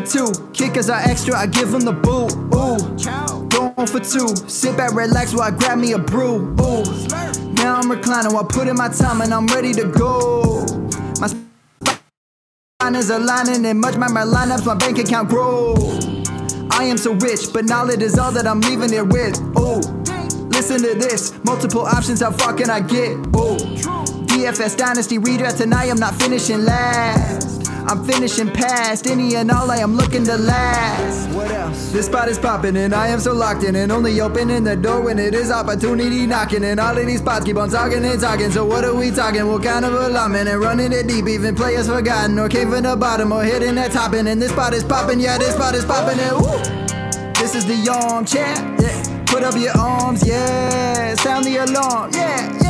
for two. Kickers are extra, I give them the boot. Ooh. Going for two. Sit back, relax while I grab me a brew. Ooh. Now I'm reclining while putting my time and I'm ready to go. My spine is aligning and much my, my lineups, my bank account grow. I am so rich, but knowledge is all that I'm leaving it with. Oh, listen to this. Multiple options, how far can I get? Oh, DFS Dynasty redraft tonight, I'm not finishing last. I'm finishing past any and all I am looking to last. What else? This spot is popping and I am so locked in and only opening the door when it is opportunity knocking. And all of these spots keep on talking and talking. So what are we talking? What kind of alignment and running it deep? Even players forgotten or came from the bottom or hitting that top. And this spot is popping, yeah, this spot is popping. And woo! This is the armchair. Yeah. Put up your arms, yeah. Sound the alarm, yeah, yeah.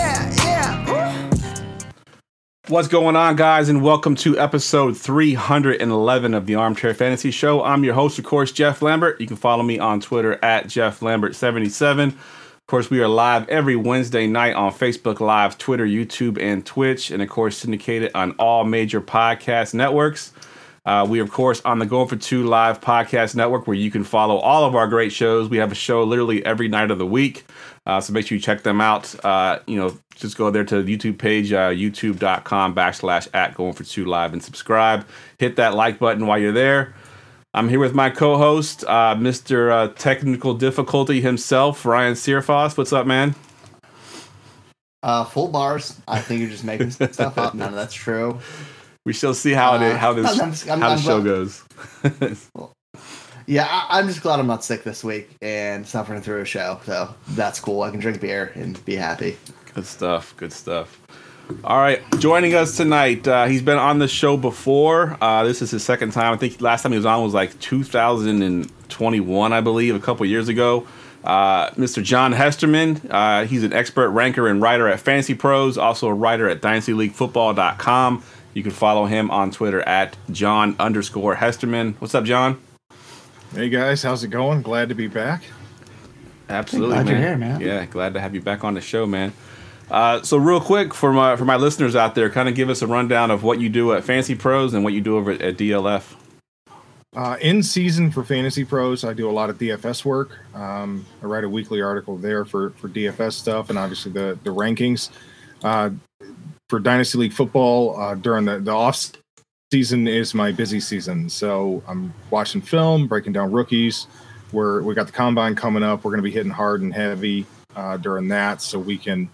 What's going on, guys, and welcome to episode 311 of the Armchair Fantasy Show. I'm your host, of course, Jeff Lambert. You can follow me on Twitter at Jeff Lambert77. Of course, we are live every Wednesday night on Facebook Live, Twitter, YouTube, and Twitch, and of course, syndicated on all major podcast networks. Uh, we of course, on the Going for Two Live podcast network where you can follow all of our great shows. We have a show literally every night of the week. Uh, so make sure you check them out. Uh, you know, just go there to the YouTube page, uh, youtube.com backslash at Going for Two Live and subscribe. Hit that like button while you're there. I'm here with my co-host, uh, Mr. Uh, technical Difficulty himself, Ryan Searfoss. What's up, man? Uh, full bars. I think you're just making stuff up. None of that's true. We shall see how it how this I'm- I'm- how the show goes. Yeah, I, I'm just glad I'm not sick this week and suffering through a show. So that's cool. I can drink beer and be happy. Good stuff. Good stuff. All right, joining us tonight. Uh, he's been on the show before. Uh, this is his second time. I think last time he was on was like 2021, I believe, a couple years ago. Uh, Mr. John Hesterman. Uh, he's an expert ranker and writer at Fantasy Pros, also a writer at DynastyLeagueFootball.com. You can follow him on Twitter at John underscore Hesterman. What's up, John? Hey guys, how's it going? Glad to be back. Absolutely, Glad man. you're here, man. Yeah, glad to have you back on the show, man. Uh, so, real quick for my for my listeners out there, kind of give us a rundown of what you do at Fantasy Pros and what you do over at, at DLF. Uh, in season for Fantasy Pros, I do a lot of DFS work. Um, I write a weekly article there for for DFS stuff and obviously the the rankings. Uh, for Dynasty League football, uh, during the the off season is my busy season. So I'm watching film, breaking down rookies. We're we got the combine coming up. We're going to be hitting hard and heavy uh, during that, so we can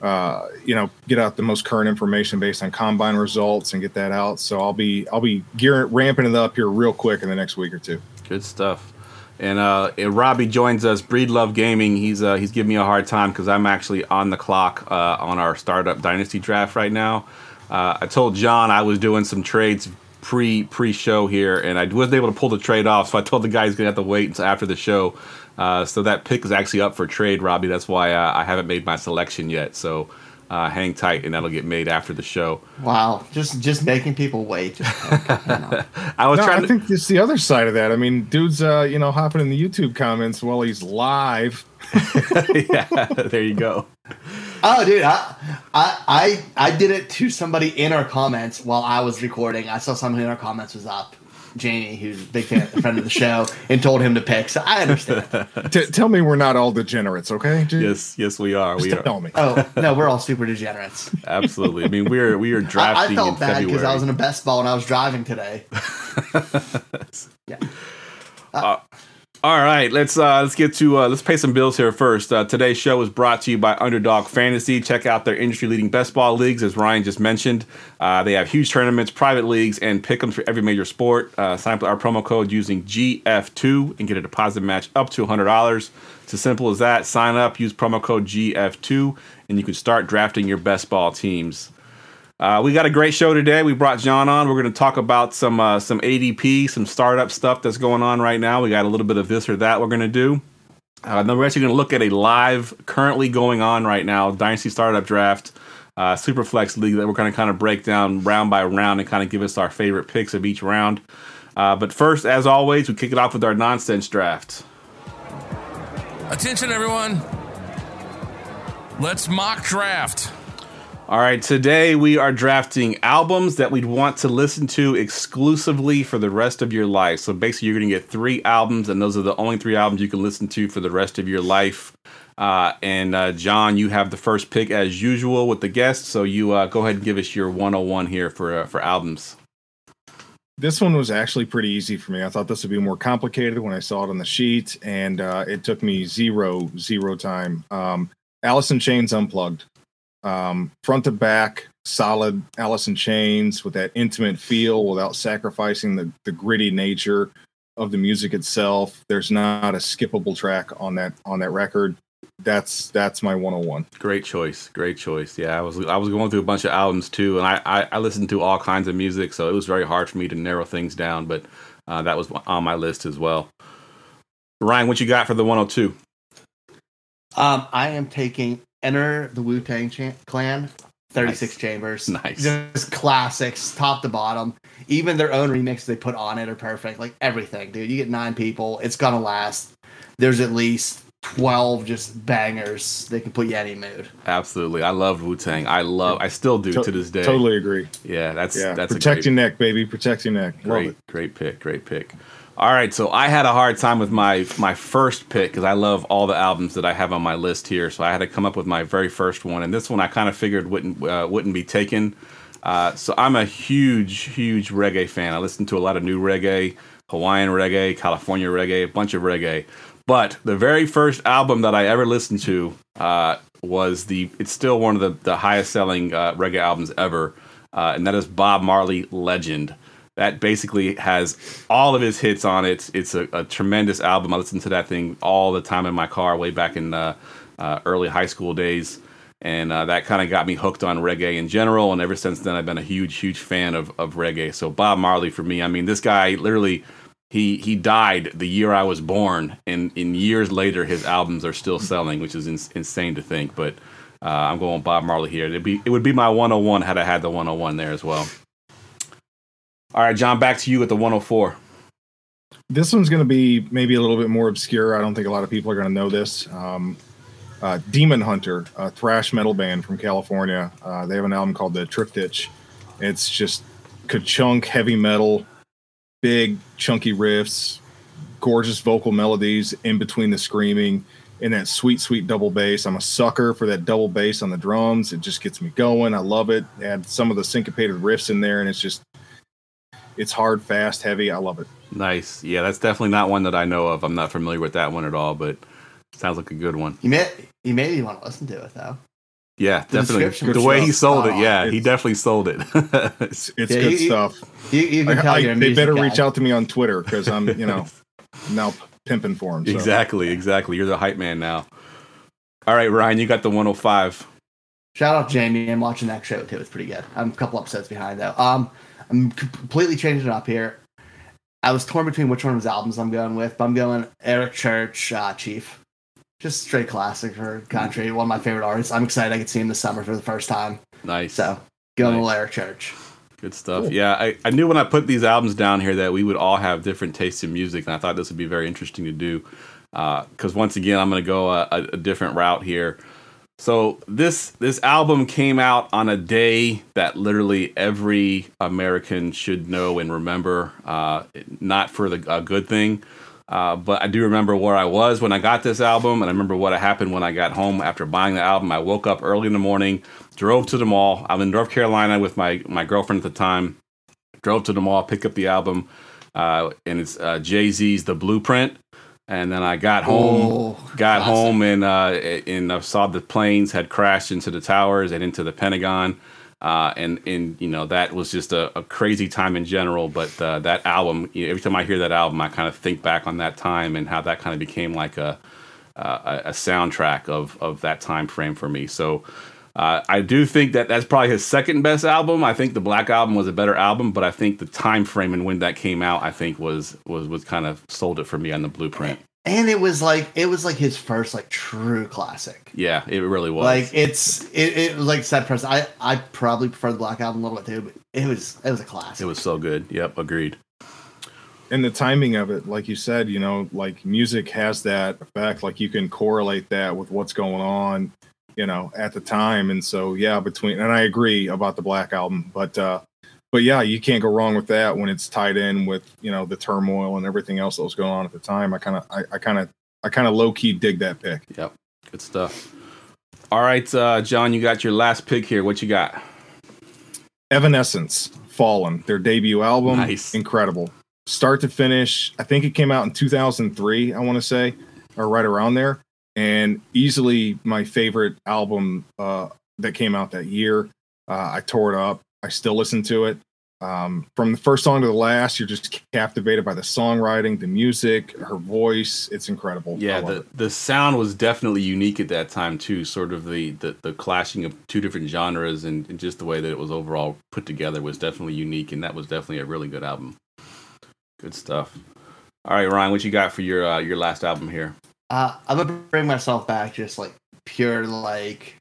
uh, you know, get out the most current information based on combine results and get that out. So I'll be I'll be gearing ramping it up here real quick in the next week or two. Good stuff. And, uh, and Robbie joins us. Breed Love Gaming. He's uh, he's giving me a hard time because I'm actually on the clock uh, on our startup dynasty draft right now. Uh, I told John I was doing some trades pre pre show here, and I wasn't able to pull the trade off. So I told the guy he's gonna have to wait until after the show. Uh, so that pick is actually up for trade, Robbie. That's why uh, I haven't made my selection yet. So uh, hang tight, and that'll get made after the show. Wow, just just making people wait. Okay, you. I was No, trying I to. think it's the other side of that. I mean, dude's uh, you know hopping in the YouTube comments while he's live. yeah, there you go. Oh, dude, I, I I I did it to somebody in our comments while I was recording. I saw somebody in our comments was up. Jamie, who's a big fan, friend of the show, and told him to pick. So I understand. T- tell me we're not all degenerates, okay? Dude? Yes, yes, we are. We are tell me. Oh no, we're all super degenerates. absolutely. I mean, we're we are drafting I felt in bad February. because I was in a best ball and I was driving today. yeah. Uh, All right, let's uh, let's get to uh, let's pay some bills here first. Uh, today's show is brought to you by Underdog Fantasy. Check out their industry-leading best ball leagues, as Ryan just mentioned. Uh, they have huge tournaments, private leagues, and pick'ems for every major sport. Uh, sign up with our promo code using GF2 and get a deposit match up to $100. It's as simple as that. Sign up, use promo code GF2, and you can start drafting your best ball teams. Uh, we got a great show today. We brought John on. We're going to talk about some uh, some ADP, some startup stuff that's going on right now. We got a little bit of this or that we're going to do. Uh, then we're actually going to look at a live, currently going on right now, Dynasty Startup Draft, uh, Superflex League that we're going to kind of break down round by round and kind of give us our favorite picks of each round. Uh, but first, as always, we kick it off with our nonsense draft. Attention, everyone. Let's mock draft. All right, today we are drafting albums that we'd want to listen to exclusively for the rest of your life. So basically, you're going to get three albums, and those are the only three albums you can listen to for the rest of your life. Uh, and uh, John, you have the first pick as usual with the guest. So you uh, go ahead and give us your 101 here for uh, for albums. This one was actually pretty easy for me. I thought this would be more complicated when I saw it on the sheet, and uh, it took me zero zero time. Um, in Chains Unplugged, um, front to back, solid Alice in Chains with that intimate feel without sacrificing the, the gritty nature of the music itself. There's not a skippable track on that on that record. That's that's my 101 great choice. Great choice. Yeah i was i was going through a bunch of albums too and i i, I listened to all kinds of music so it was very hard for me to narrow things down but uh, that was on my list as well. Ryan what you got for the 102 um i am taking enter the wu-tang clan 36 nice. chambers. Nice. Just classics top to bottom. Even their own remix they put on it are perfect. Like everything dude. You get nine people it's gonna last. There's at least 12 just bangers they can put you any mood. Absolutely. I love wu-tang i love i still do to, to this day. totally agree. Yeah that's yeah. that's protect your neck baby. Protect your neck. Great great pick great pick all right so i had a hard time with my my first pick because i love all the albums that i have on my list here so i had to come up with my very first one and this one i kind of figured wouldn't uh, wouldn't be taken uh, so i'm a huge huge reggae fan i listen to a lot of new reggae hawaiian reggae california reggae a bunch of reggae but the very first album that I ever listened to uh, was the. It's still one of the, the highest selling uh, reggae albums ever, uh, and that is Bob Marley Legend. That basically has all of his hits on it. It's a, a tremendous album. I listened to that thing all the time in my car way back in uh, uh, early high school days and uh, that kind of got me hooked on reggae in general. And ever since then, I've been a huge, huge fan of, of reggae. So Bob Marley for me, I mean, this guy literally he he died the year I was born, and in years later, his albums are still selling, which is in, insane to think. But uh, I'm going Bob Marley here. It'd be it would be my 101 had I had the 101 there as well. All right, John, back to you at the 104. This one's going to be maybe a little bit more obscure. I don't think a lot of people are going to know this. Um, uh, Demon Hunter, a thrash metal band from California. Uh, they have an album called The Triptych. It's just ka-chunk heavy metal big chunky riffs, gorgeous vocal melodies in between the screaming, and that sweet, sweet double bass. I'm a sucker for that double bass on the drums. It just gets me going. I love it. Add some of the syncopated riffs in there, and it's just it's hard, fast, heavy. I love it. Nice. Yeah, that's definitely not one that I know of. I'm not familiar with that one at all, but sounds like a good one. You may you maybe want to listen to it though. Yeah, the definitely. The way he sold it, yeah, he definitely sold it. it's, it's yeah, good you, stuff. You, you can tell I, I, they better guy. reach out to me on Twitter because I'm, you know, now pimping for him. So. Exactly, exactly. You're the hype man now. All right, Ryan, you got the 105. Shout out Jamie. I'm watching that show too. It's pretty good. I'm a couple episodes behind though. Um, I'm completely changing it up here. I was torn between which one of his albums I'm going with, but I'm going Eric Church, uh, Chief just straight classic for country. One of my favorite artists. I'm excited I could see him this summer for the first time. Nice. So go nice. to Eric Church. Good stuff. Cool. Yeah, I, I knew when I put these albums down here that we would all have different tastes in music, and I thought this would be very interesting to do. Because uh, once again, I'm going to go a, a, a, different route here. So this this album came out on a day that literally every American should know and remember. Uh, not for the a good thing, uh, but I do remember where I was when I got this album, and I remember what happened when I got home after buying the album. I woke up early in the morning, drove to the mall. I'm in North Carolina with my my girlfriend at the time. Drove to the mall, picked up the album, uh, and it's uh, Jay Z's "The Blueprint." And then I got home, oh, got classic. home, and uh, and I saw the planes had crashed into the towers and into the Pentagon. Uh, and and you know that was just a, a crazy time in general. But uh, that album, you know, every time I hear that album, I kind of think back on that time and how that kind of became like a a, a soundtrack of of that time frame for me. So. Uh, I do think that that's probably his second best album. I think the Black Album was a better album, but I think the time frame and when that came out, I think was was was kind of sold it for me on the Blueprint and it was like it was like his first like true classic. Yeah, it really was. Like it's it, it like said person. I I probably prefer the Black Album a little bit too, but it was it was a classic. It was so good. Yep, agreed. And the timing of it, like you said, you know, like music has that effect. Like you can correlate that with what's going on you know, at the time. And so, yeah, between, and I agree about the Black Album, but, uh, but yeah, you can't go wrong with that when it's tied in with, you know, the turmoil and everything else that was going on at the time. I kind of, I, I kind of, I kind of low key dig that pick. Yep. Good stuff. All right, uh, John, you got your last pick here. What you got? Evanescence, Fallen, their debut album. Nice. Incredible. Start to finish. I think it came out in 2003, I want to say, or right around there. And easily my favorite album uh, that came out that year. Uh, I tore it up. I still listen to it. Um, from the first song to the last, you're just captivated by the songwriting, the music, her voice. It's incredible. Yeah, the, it. the sound was definitely unique at that time too. Sort of the the, the clashing of two different genres and, and just the way that it was overall put together was definitely unique, and that was definitely a really good album. Good stuff. All right, Ryan, what you got for your uh, your last album here? Uh, I'm gonna bring myself back, just like pure, like,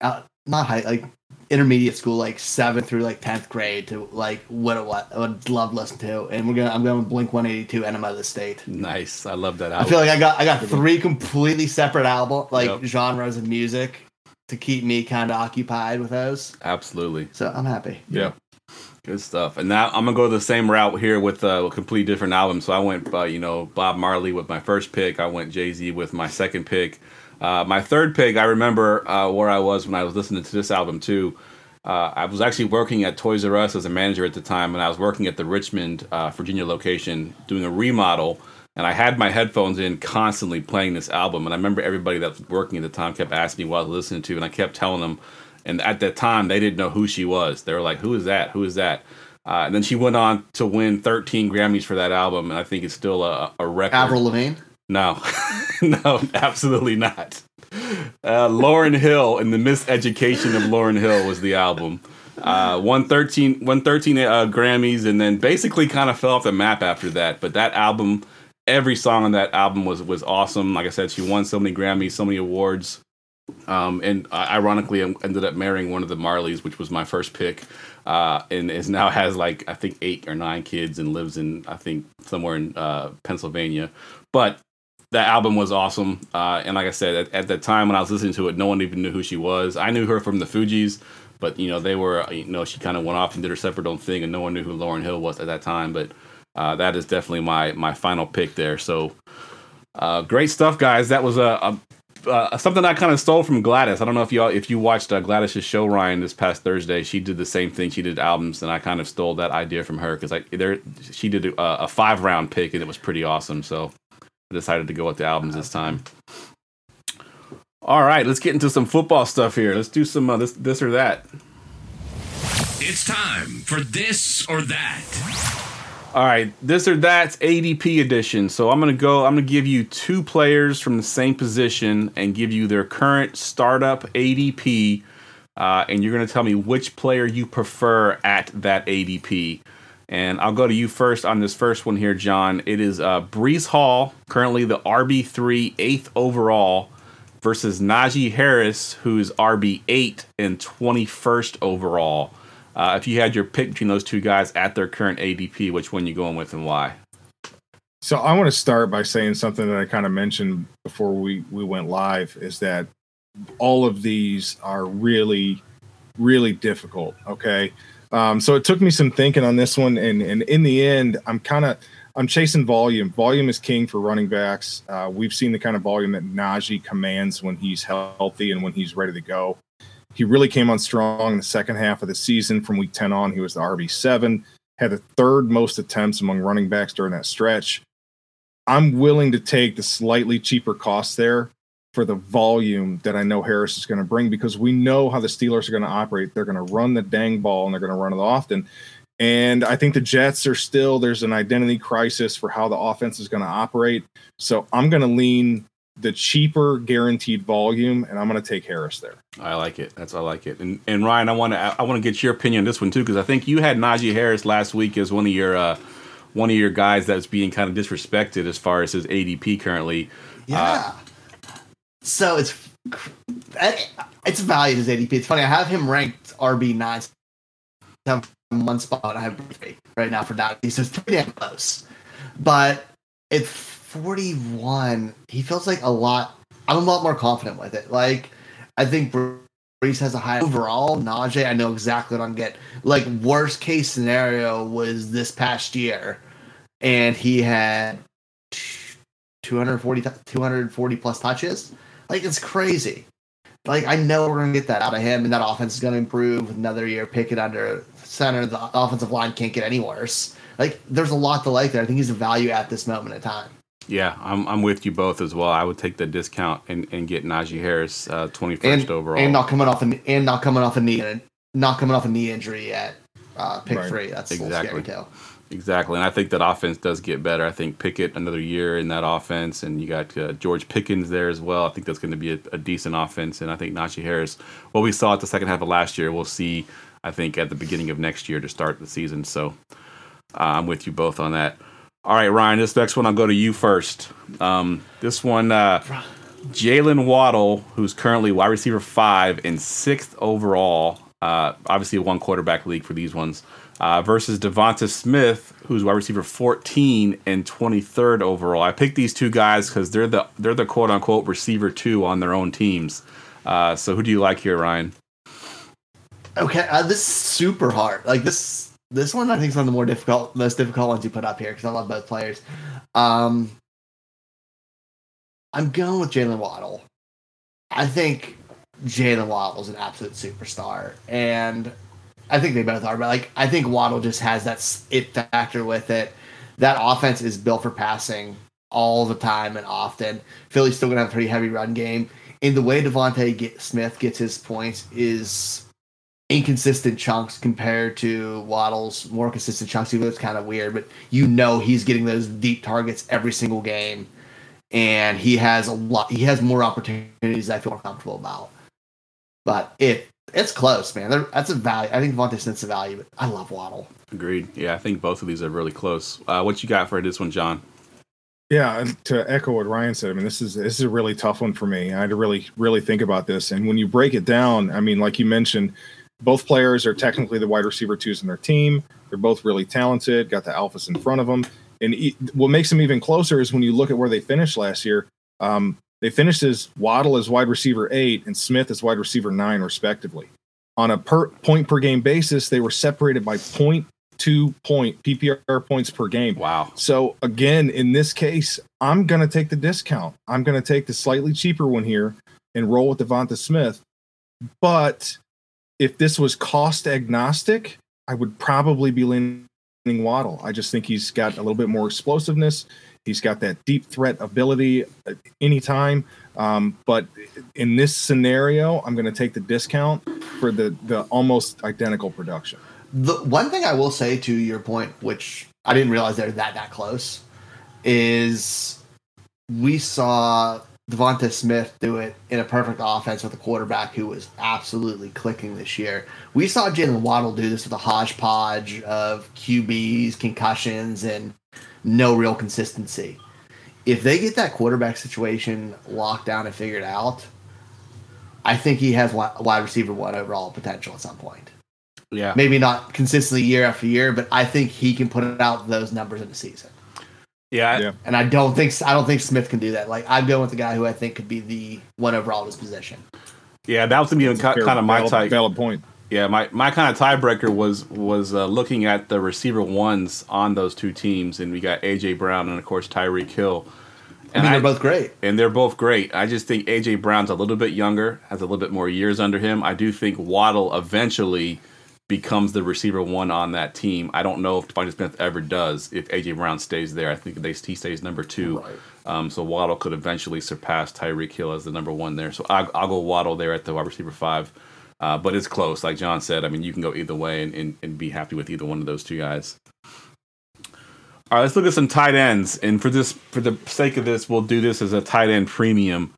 uh, not high, like intermediate school, like seventh through like tenth grade to like what it what I would love to listen to, and we're gonna I'm going to Blink 182 Enema of the State. Nice, I love that I feel like I got I got three completely separate album like Yep. genres of music to keep me kind of occupied with those. Absolutely. So I'm happy. Yeah. Good stuff. And now I'm gonna go the same route here with uh, a complete different album. So I went, uh, you know, Bob Marley with my first pick. I went Jay Z with my second pick. Uh, my third pick, I remember uh, where I was when I was listening to this album too. Uh, I was actually working at Toys R Us as a manager at the time, and I was working at the Richmond, uh, Virginia location doing a remodel. And I had my headphones in constantly playing this album. And I remember everybody that was working at the time kept asking me what I was listening to, and I kept telling them. And at that time, they didn't know who she was. They were like, "Who is that? Who is that?" Uh, and then she went on to win 13 Grammys for that album, and I think it's still a, a record. Avril Lavigne. No, no, absolutely not. Uh, Lauryn Hill and the Miseducation of Lauryn Hill was the album. Uh, won 13, won 13 uh, Grammys, and then basically kind of fell off the map after that. But that album, every song on that album was was awesome. Like I said, she won so many Grammys, so many awards. Um, and uh, ironically, I ended up marrying one of the Marleys, which was my first pick, uh, and is now has like I think eight or nine kids and lives in I think somewhere in uh, Pennsylvania. But that album was awesome, uh, and like I said, at, at that time when I was listening to it, no one even knew who she was. I knew her from the Fugees, but you know they were you know she kind of went off and did her separate own thing, and no one knew who Lauryn Hill was at that time. But uh, that is definitely my my final pick there. So uh, great stuff, guys. That was a, a uh, something I kind of stole from Gladys. I don't know if you all, if you watched uh, Gladys's show Ryan this past Thursday. She did the same thing. She did albums, and I kind of stole that idea from her because like there she did a, a five round pick, and it was pretty awesome. So I decided to go with the albums this time. All right, let's get into some football stuff here. Let's do some uh, this this or that. It's time for this or that. All right, this or that's ADP edition. So I'm gonna go. I'm gonna give you two players from the same position and give you their current startup ADP, uh, and you're gonna tell me which player you prefer at that ADP. And I'll go to you first on this first one here, John. It is uh, Breece Hall, currently the RB three, eighth overall, versus Najee Harris, who's RB eight and 21st overall. Uh, if you had your pick between those two guys at their current ADP, which one you going with and why? So I want to start by saying something that I kind of mentioned before we we went live is that all of these are really really difficult. Okay, um, so it took me some thinking on this one, and and in the end, I'm kind of I'm chasing volume. Volume is king for running backs. Uh, we've seen the kind of volume that Najee commands when he's healthy and when he's ready to go. He really came on strong in the second half of the season. From week 10 on, he was the RB7, had the third most attempts among running backs during that stretch. I'm willing to take the slightly cheaper cost there for the volume that I know Harris is going to bring because we know how the Steelers are going to operate. They're going to run the dang ball and they're going to run it often. And I think the Jets are still, there's an identity crisis for how the offense is going to operate. So I'm going to lean the cheaper guaranteed volume, and I'm going to take Harris there. I like it. That's I like it. And and Ryan, I want to I want to get your opinion on this one too because I think you had Najee Harris last week as one of your uh, one of your guys that's being kind of disrespected as far as his ADP currently. Uh, yeah. Uh, so it's it's valued as ADP. It's funny. I have him ranked RB nine. Have one spot. I have three right now for Najee. So it's pretty damn close. But it's 41, he feels like a lot. I'm a lot more confident with it. Like, I think Breece has a high overall. Najee, I know exactly what I'm getting. Like, worst case scenario was this past year, and he had 240, 240 plus touches. Like, it's crazy. Like, I know we're going to get that out of him, and that offense is going to improve another year. Pickett under center. The offensive line can't get any worse. Like, there's a lot to like there. I think he's a value at this moment in time. Yeah, I'm, I'm with you both as well. I would take the discount and, and get Najee Harris uh, 21st overall. and not coming off a and not coming off a knee not coming off a knee injury yet. Uh, pick Right. three. That's Exactly. exactly. scary too. Exactly, and I think that offense does get better. I think Pickett another year in that offense, and you got uh, George Pickens there as well. I think that's going to be a, a decent offense, and I think Najee Harris, what we saw at the second half of last year, we'll see. I think at the beginning of next year to start the season. So uh, I'm with you both on that. All right, Ryan. This next one, I'll go to you first. Um, this one, uh, Jalen Waddle, who's currently wide receiver five and sixth overall. Uh, obviously, a one quarterback league for these ones. Uh, versus Devonta Smith, who's wide receiver 14 and 23rd overall. I picked these two guys because they're the they're the quote unquote receiver two on their own teams. Uh, so who do you like here, Ryan? Okay, uh, this is super hard. Like this, this one I think is one of the more difficult, most difficult ones you put up here because I love both players. Um, I'm going with Jalen Waddle. I think Jalen Waddle is an absolute superstar, and I think they both are. But like, I think Waddle just has that it factor with it. That offense is built for passing all the time and often. Philly's still gonna have a pretty heavy run game. And the way DeVonta Smith gets his points is inconsistent chunks compared to Waddle's more consistent chunks. Even though it's kind of weird, but you know he's getting those deep targets every single game, and he has a lot. He has more opportunities I feel more comfortable about. But it it's close, man. They're, that's a value. I think DeVonta Smith's a value, but I love Waddle. Agreed. Yeah, I think both of these are really close. Uh, what you got for this one, John? Yeah, to echo what Ryan said, I mean, this is this is a really tough one for me. I had to really really think about this. And when you break it down, I mean, like you mentioned, both players are technically the wide receiver twos in their team. They're both really talented. Got the alphas in front of them. And e- what makes them even closer is when you look at where they finished last year. Um, they finished as Waddle as wide receiver eight and Smith as wide receiver nine, respectively. On a per point per game basis, they were separated by point two point PPR points per game. Wow. So again, in this case, I'm going to take the discount. I'm going to take the slightly cheaper one here and roll with Devonta Smith. But if this was cost agnostic, I would probably be leaning Waddle. I just think he's got a little bit more explosiveness. He's got that deep threat ability at any time. Um, but in this scenario, I'm going to take the discount for the the almost identical production. The one thing I will say to your point, which I didn't realize they're that that close, is we saw Devonta Smith do it in a perfect offense with a quarterback who was absolutely clicking this year. We saw Jalen Waddle do this with a hodgepodge of QBs, concussions, and no real consistency. If they get that quarterback situation locked down and figured out, I think he has wide receiver one overall potential at some point Yeah. maybe not consistently year after year, but I think he can put out those numbers in the season. Yeah. Yeah. And I don't think I don't think Smith can do that. Like I'm going with the guy who I think could be the one overall in his position. Yeah. That was gonna be Fair- kind of my valid, type. valid point. Yeah, my, my kind of tiebreaker was was uh, looking at the receiver ones on those two teams, and we got AJ Brown and of course Tyreek Hill. I mean, they're both great. and they're both great. I just think AJ Brown's a little bit younger, has a little bit more years under him. I do think Waddle eventually becomes the receiver one on that team. I don't know if DeVonta Smith ever does if AJ Brown stays there. I think they, he stays number two. Right. Um, so Waddle could eventually surpass Tyreek Hill as the number one there. So I, I'll go Waddle there at the wide receiver five. Uh, but it's close, like John said. I mean, you can go either way and, and, and be happy with either one of those two guys. All right, let's look at some tight ends. And for this, for the sake of this, we'll do this as a tight end premium.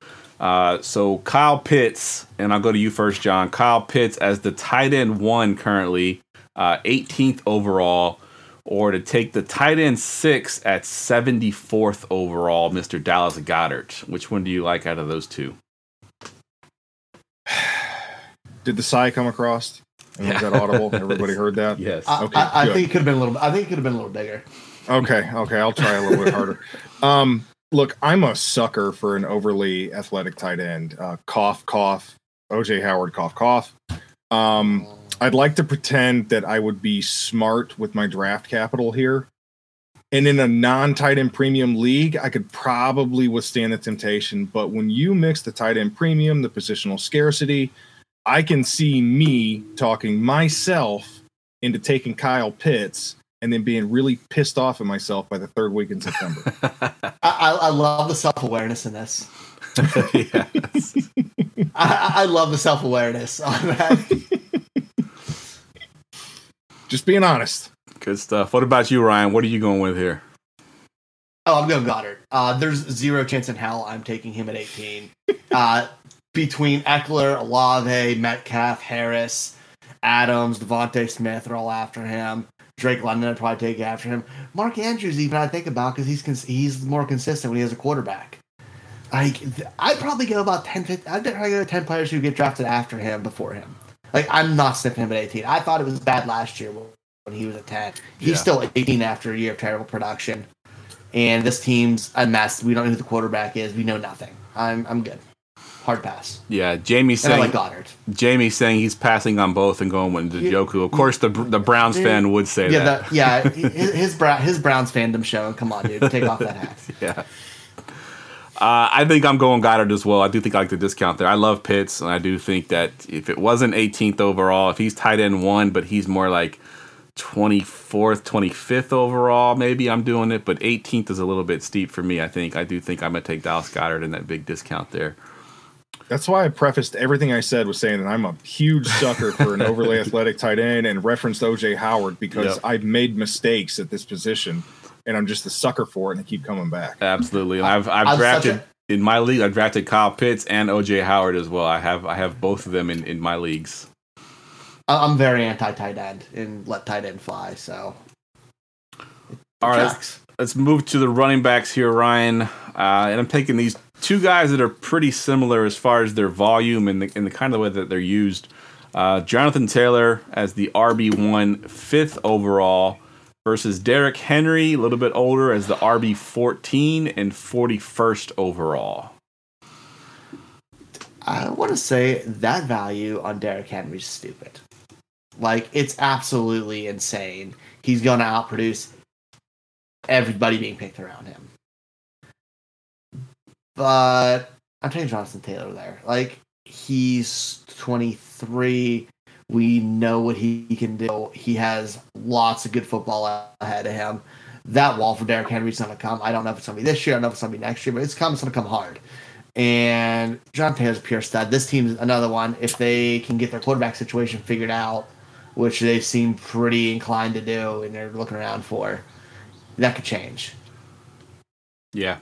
Uh, so Kyle Pitts, and I'll go to you first, John. Kyle Pitts as the tight end one currently, uh, 18th overall, or to take the tight end six at 74th overall, Mr. Dallas Goedert. Which one do you like out of those two? Did the sigh come across? And was that audible? Everybody heard that? Yes. I, Okay, I, I good. think it could have been a little. I think it could have been a little bigger. Okay, okay, I'll try a little bit harder. Um, look, I'm a sucker for an overly athletic tight end. Uh, cough, cough. OJ Howard, cough, cough. Um, I'd like to pretend that I would be smart with my draft capital here. And in a non tight end premium league, I could probably withstand the temptation. But when you mix the tight end premium, the positional scarcity, I can see me talking myself into taking Kyle Pitts and then being really pissed off at myself by the third week in September. I, I, I love the self awareness in this. yes. I, I love the self awareness on that. Just being honest. Good stuff. What about you, Ryan? What are you going with here? Oh, I'm going Goedert. Uh, there's zero chance in hell I'm taking him at 18. Uh, between Ekeler, Olave, Metcalf, Harris, Adams, DeVonta Smith are all after him. Drake London would probably take after him. Mark Andrews, even I think about because he's cons- he's more consistent when he has a quarterback. Like th- I'd probably go about 10, 15, I'd probably go 10 players who get drafted after him before him. Like I'm not sniffing him at 18. I thought it was bad last year when he was at 10. He's Yeah. still 18 after a year of terrible production. And this team's a mess. We don't know who the quarterback is. We know nothing. I'm I'm good. Hard pass. Yeah, Jamie saying like Goedert. Jamie saying he's passing on both and going with Njoku. Of course, the the Browns Dude. fan would say Yeah, that. the, yeah. His his, his Browns fandom show. Come on, dude, take off that hat. Yeah. Uh, I think I'm going Goedert as well. I do think I like the discount there. I love Pitts, and I do think that if it wasn't 18th overall, if he's tight end one, but he's more like 24th, 25th overall, maybe I'm doing it. But 18th is a little bit steep for me. I think I do think I'm gonna take Dallas Goedert in that big discount there. That's why I prefaced everything I said with saying that I'm a huge sucker for an overly athletic tight end and referenced OJ Howard because Yep. I've made mistakes at this position and I'm just a sucker for it and I keep coming back. Absolutely, and I've I've I'm drafted a- in my league. I drafted Kyle Pitts and OJ Howard as well. I have I have both of them in in my leagues. I- I'm very anti tight end and let tight end fly. So All right, tracks. let's move to the running backs here, Ryan. Uh, and I'm taking these two guys that are pretty similar as far as their volume and the, and the kind of way that they're used. Uh, Jonathan Taylor as the RB1 fifth overall versus Derrick Henry, a little bit older, as the RB14 and 41st overall. I want to say that value on Derrick Henry is stupid. Like it's absolutely insane. He's going to outproduce everybody being picked around him. But I'm taking Jonathan Taylor there. Like he's 23. We know what he can do. He has lots of good football ahead of him. That wall for Derrick Henry is going to come. I don't know if it's going to be this year. I don't know if it's going to be next year, but it's coming. It's going to come hard. And John Taylor's pure stud. This team's another one. If they can get their quarterback situation figured out, which they seem pretty inclined to do, and they're looking around for, that could change. Yeah.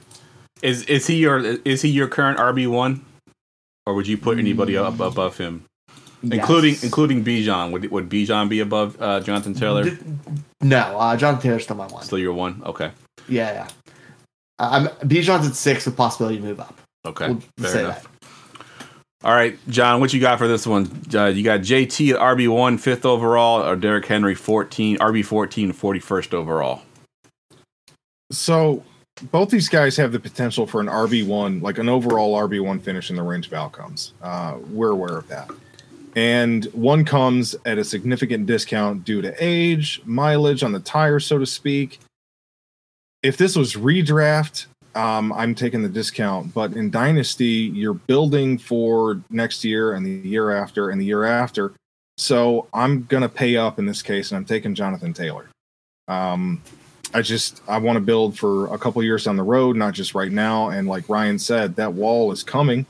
Is is he your is he your current RB one, or would you put anybody up above him, including Yes. including Bijan? Would would Bijan be above uh, Jonathan Taylor? D- No, uh, John Taylor's still my one. Still your one? Okay. Yeah, yeah. Uh, I'm Bijan's at six with possibility to move up. Okay. We'll Fair say enough. All right, John, what you got for this one? Uh, you got JT at RB one, fifth overall, or Derrick Henry fourteen, RB 14, 41st overall. So both these guys have the potential for an RB1, like an overall RB1 finish in the range of outcomes. Uh, we're aware of that. And one comes at a significant discount due to age, mileage on the tire, so to speak. If this was redraft, um, I'm taking the discount. But in Dynasty, you're building for next year and the year after and the year after. So I'm going to pay up in this case, and I'm taking Jonathan Taylor. Um, I just I want to build for a couple years down the road, not just right now. And like Ryan said, that wall is coming.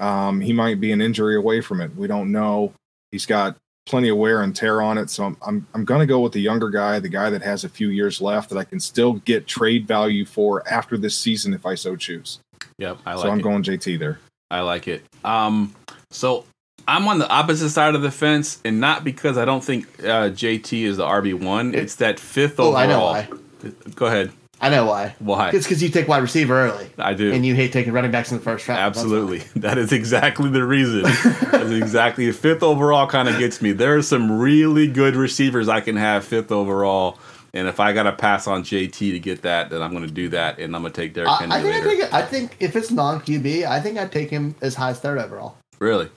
Um, he might be an injury away from it. We don't know. He's got plenty of wear and tear on it, so I'm I'm, I'm going to go with the younger guy, the guy that has a few years left that I can still get trade value for after this season if I so choose. Yep, I so like I'm it. going JT there. I like it. Um, so I'm on the opposite side of the fence, and not because I don't think uh, JT is the RB one. It's that fifth Oh, overall. I know why. Go ahead. I know why. Why? It's because you take wide receiver early, I do. and you hate taking running backs in the first round. Absolutely. That is exactly the reason. That's exactly fifth overall kind of gets me. There are some really good receivers I can have fifth overall. And if I got to pass on JT to get that, then I'm going to do that. And I'm going to take Derrick I, Henry I think I later. take it, I think if it's non QB, I think I'd take him as high as third overall. Really?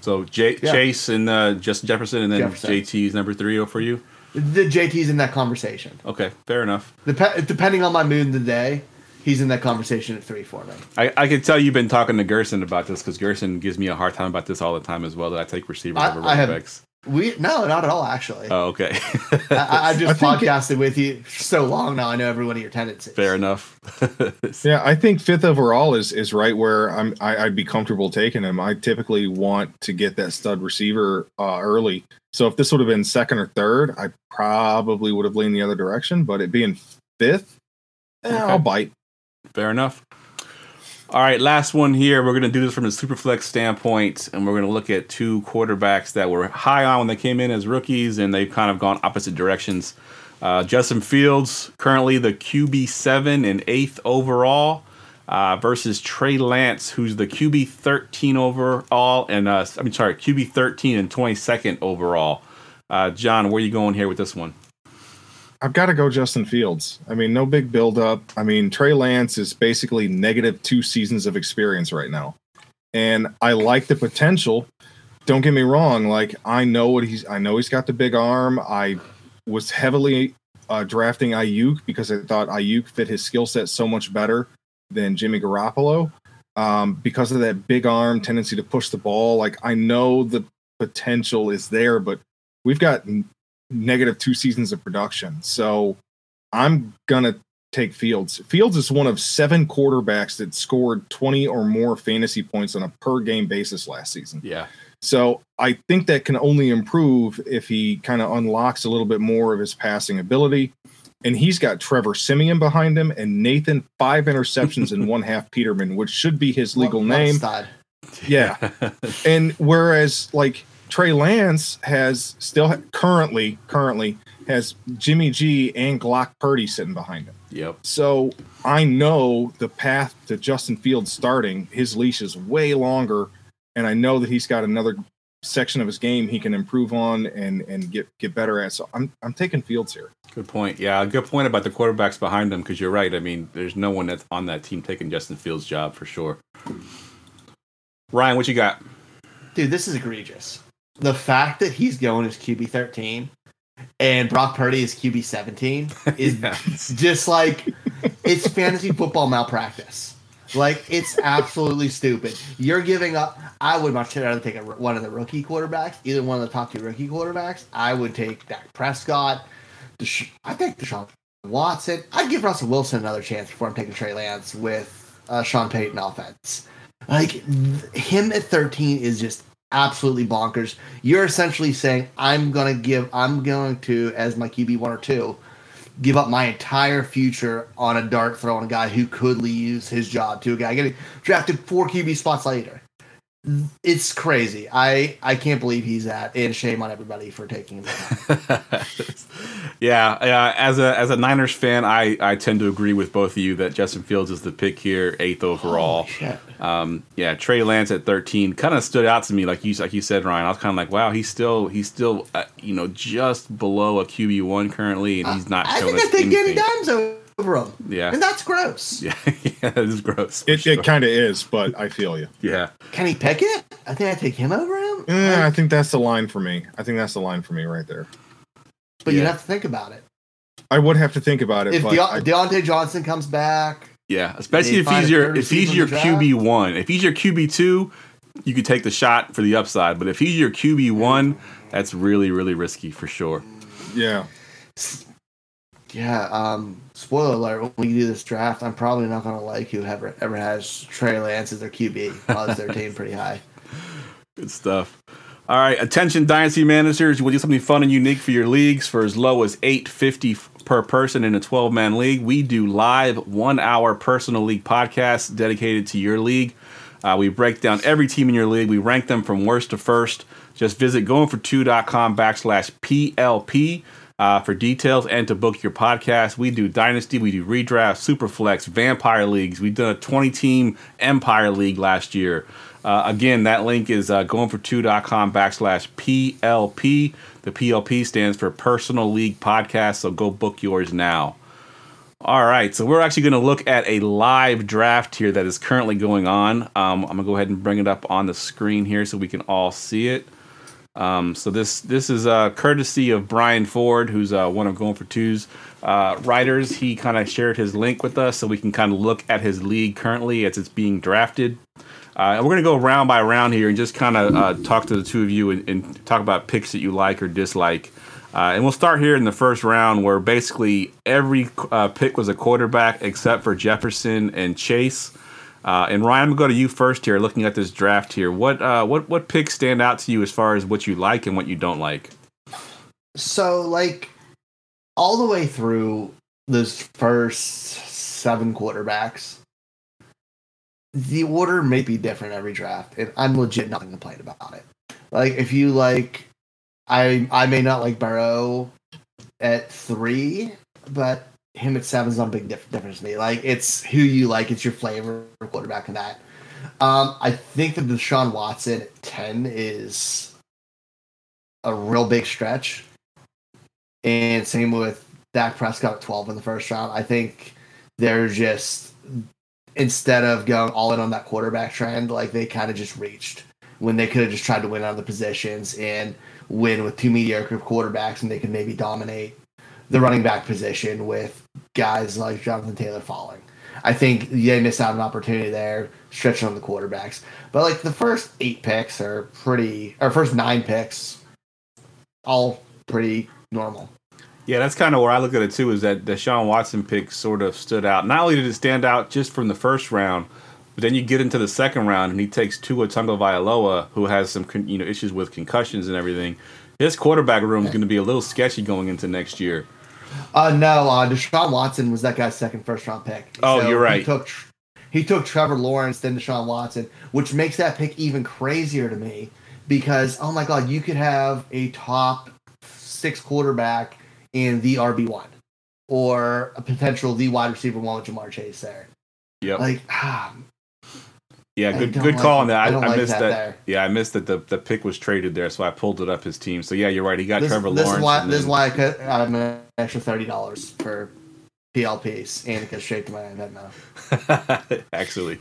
So J- Yeah. Chase and uh, Justin Jefferson, and then Jefferson. is number three for you. The JT's in that conversation. Okay, fair enough. Dep- depending on my mood in the day, he's in that conversation at three for me. I, I can tell you've been talking to Gerson about this because Gerson gives me a hard time about this all the time as well. That I take receivers I- over I running have- backs. We no, not at all. Actually, Oh, okay. I, I, I've just I think it- podcasted with you so long now. I know every one of your tendencies. fair enough. Yeah, I think fifth overall is is right where I'm. I, I'd be comfortable taking him. I typically want to get that stud receiver uh, early. So if this would have been second or third, I probably would have leaned the other direction. But it being fifth, eh, Okay. I'll bite. Fair enough. All right, last one here. We're going to do this from a superflex standpoint, and we're going to look at two quarterbacks that were high on when they came in as rookies, and they've kind of gone opposite directions. Uh, Justin Fields, currently the QB seven and eighth overall, uh, versus Trey Lance, who's the QB thirteen overall, and uh, I mean, sorry, QB thirteen and twenty second overall. Uh, John, where are you going here with this one? I've got to go Justin Fields. I mean, no big build up. I mean, Trey Lance is basically negative two seasons of experience right now. And I like the potential. Don't get me wrong. Like, I know what he's, I know he's got the big arm. I was heavily uh, drafting Ayuk because I thought Ayuk fit his skill set so much better than Jimmy Garoppolo um, because of that big arm tendency to push the ball. Like, I know the potential is there, but we've got negative two seasons of production. So I'm gonna take Fields. Fields is one of seven quarterbacks that scored 20 or more fantasy points on a per game basis last season. Yeah, So I think that can only improve if he kind of unlocks a little bit more of his passing ability. And he's got Trevor Siemian behind him and Nathan five interceptions and one half Peterman, which should be his legal What- what name. Yeah. and whereas like Trey Lance has still currently currently has Jimmy G and Brock Purdy sitting behind him. yep. So I know the path to Justin Fields starting, his leash is way longer, and I know that he's got another section of his game he can improve on and and get get better at. So I'm I'm taking Fields here. Good point. Yeah, good point about the quarterbacks behind them because you're right. I mean, there's no one that's on that team taking Justin Fields' job for sure. Ryan, what you got? Dude, this is egregious. The fact that he's going as QB thirteen and Brock Purdy is QB seventeen is Yeah. just like it's fantasy football malpractice. Like it's absolutely stupid. You're giving up. I would much rather take a, one of the rookie quarterbacks, either one of the top two rookie quarterbacks. I would take Dak Prescott. Desha- I think Deshaun Watson. I'd give Russell Wilson another chance before I'm taking Trey Lance with uh, Sean Payton offense. Like th- him at 13 is just absolutely bonkers. You're essentially saying I'm gonna give. I'm going to as my QB one or two give up my entire future on a dart throw on a guy who could lose his job to a guy getting drafted four QB spots later. It's crazy. I I can't believe he's at, and shame on everybody for taking him. yeah, uh, as a as a Niners fan, I, I tend to agree with both of you that Justin Fields is the pick here, eighth overall. Um, yeah, Trey Lance at 13 kind of stood out to me, like you like you said, Ryan. I was kind of like, wow, he's still he's still uh, you know just below a QB one currently, and he's not I showing think I take Danny anything. Him. Yeah. and that's gross. Yeah, yeah, it is gross. for It, sure. it kind of is, but I feel you. yeah. Kenny Pickett. I think I take him over him. Eh, I think that's the line for me. I think that's the line for me right there. but you yeah. have to think about it. I would have to think about it. If but De- I- Diontae Johnson comes back, Yeah, especially if he's your if he's your in the draft? QB one. If he's your QB two, you could take the shot for the upside. But if he's your QB one, that's really really risky for sure. yeah, Yeah, um, spoiler alert, when we do this draft, I'm probably not going to like whoever ever has Trey Lance as their QB. Odds their team pretty high. Good stuff. All right, attention dynasty managers, we'll do something fun and unique for your leagues for as low as 850 per person in a 12-man league. We do live 1-hour personal league podcasts dedicated to your league. Uh, we break down every team in your league. We rank them from worst to first. Just visit goingfor2.com backslash PLP uh, for details and to book your podcast. We do Dynasty, we do Redraft, Superflex, Vampire Leagues. We did a 20 team Empire League last year. Uh, again, that link is uh, goingfor2.com backslash PLP. The PLP stands for Personal League Podcast, so go book yours now. All right, so we're actually going to look at a live draft here that is currently going on. Um, I'm going to go ahead and bring it up on the screen here so we can all see it. Um, so this this is uh, courtesy of Brian Ford, who's uh, one of Going for Two's uh, writers. He kind of shared his link with us so we can kind of look at his league currently as it's being drafted. Uh, and we're to go round by round here and just kind of uh, talk to the two of you and, and, talk about picks that you like or dislike. Uh, and we'll start here in the first round, where basically every pick was a quarterback except for Jefferson and Chase. Uh, and Ryan, I'm gonna go to you first here. Looking at this draft here, what uh, what what picks stand out to you as far as what you like and what you don't like? So, like, all the way through those first seven quarterbacks, the order may be different every draft, and I'm legit not going to complain about it. Like, if you like I I may not like Burrow at three, but him at seven not a big diff- difference to me. Like it's who you like, it's your flavor quarterback in that. Um, I think that Deshaun Watson at ten is a real big stretch, and same with Dak Prescott at twelve in the first round. I think they're just instead of going all in on that quarterback trend, like they kind of just reached when they could have just tried to win on the positions and win with two mediocre quarterbacks and they could maybe dominate the running back position with guys like Jonathan Taylor falling. I think they missed out an opportunity there, stretching on the quarterbacks. But like the first eight picks are pretty, or first nine picks, all pretty normal. Yeah, that's kind of where I look at it too. Is that Deshaun Watson pick sort of stood out? Not only did it stand out just from the first round, but then you get into the second round, and he takes Tua Tagovailoa, who has some you know issues with concussions and everything. His quarterback room is going to be a little sketchy going into next year. Uh, no, uh, Deshaun Watson was that guy's second first round pick. Oh, so you're right. He took he took Trevor Lawrence, then Deshaun Watson, which makes that pick even crazier to me because oh my god, you could have a top six quarterback in the RB one or a potential the wide receiver one with Ja'Marr Chase there. Yeah. Like ah, yeah, good good like call on that. I, I, I like missed that. that yeah, I missed that the, the pick was traded there, so I pulled it up his team. So yeah, you're right. He got this, Trevor this Lawrence. Is why, this is why I cut I'm an extra thirty dollars for PLPs, and it goes straight to my iPad now. Actually,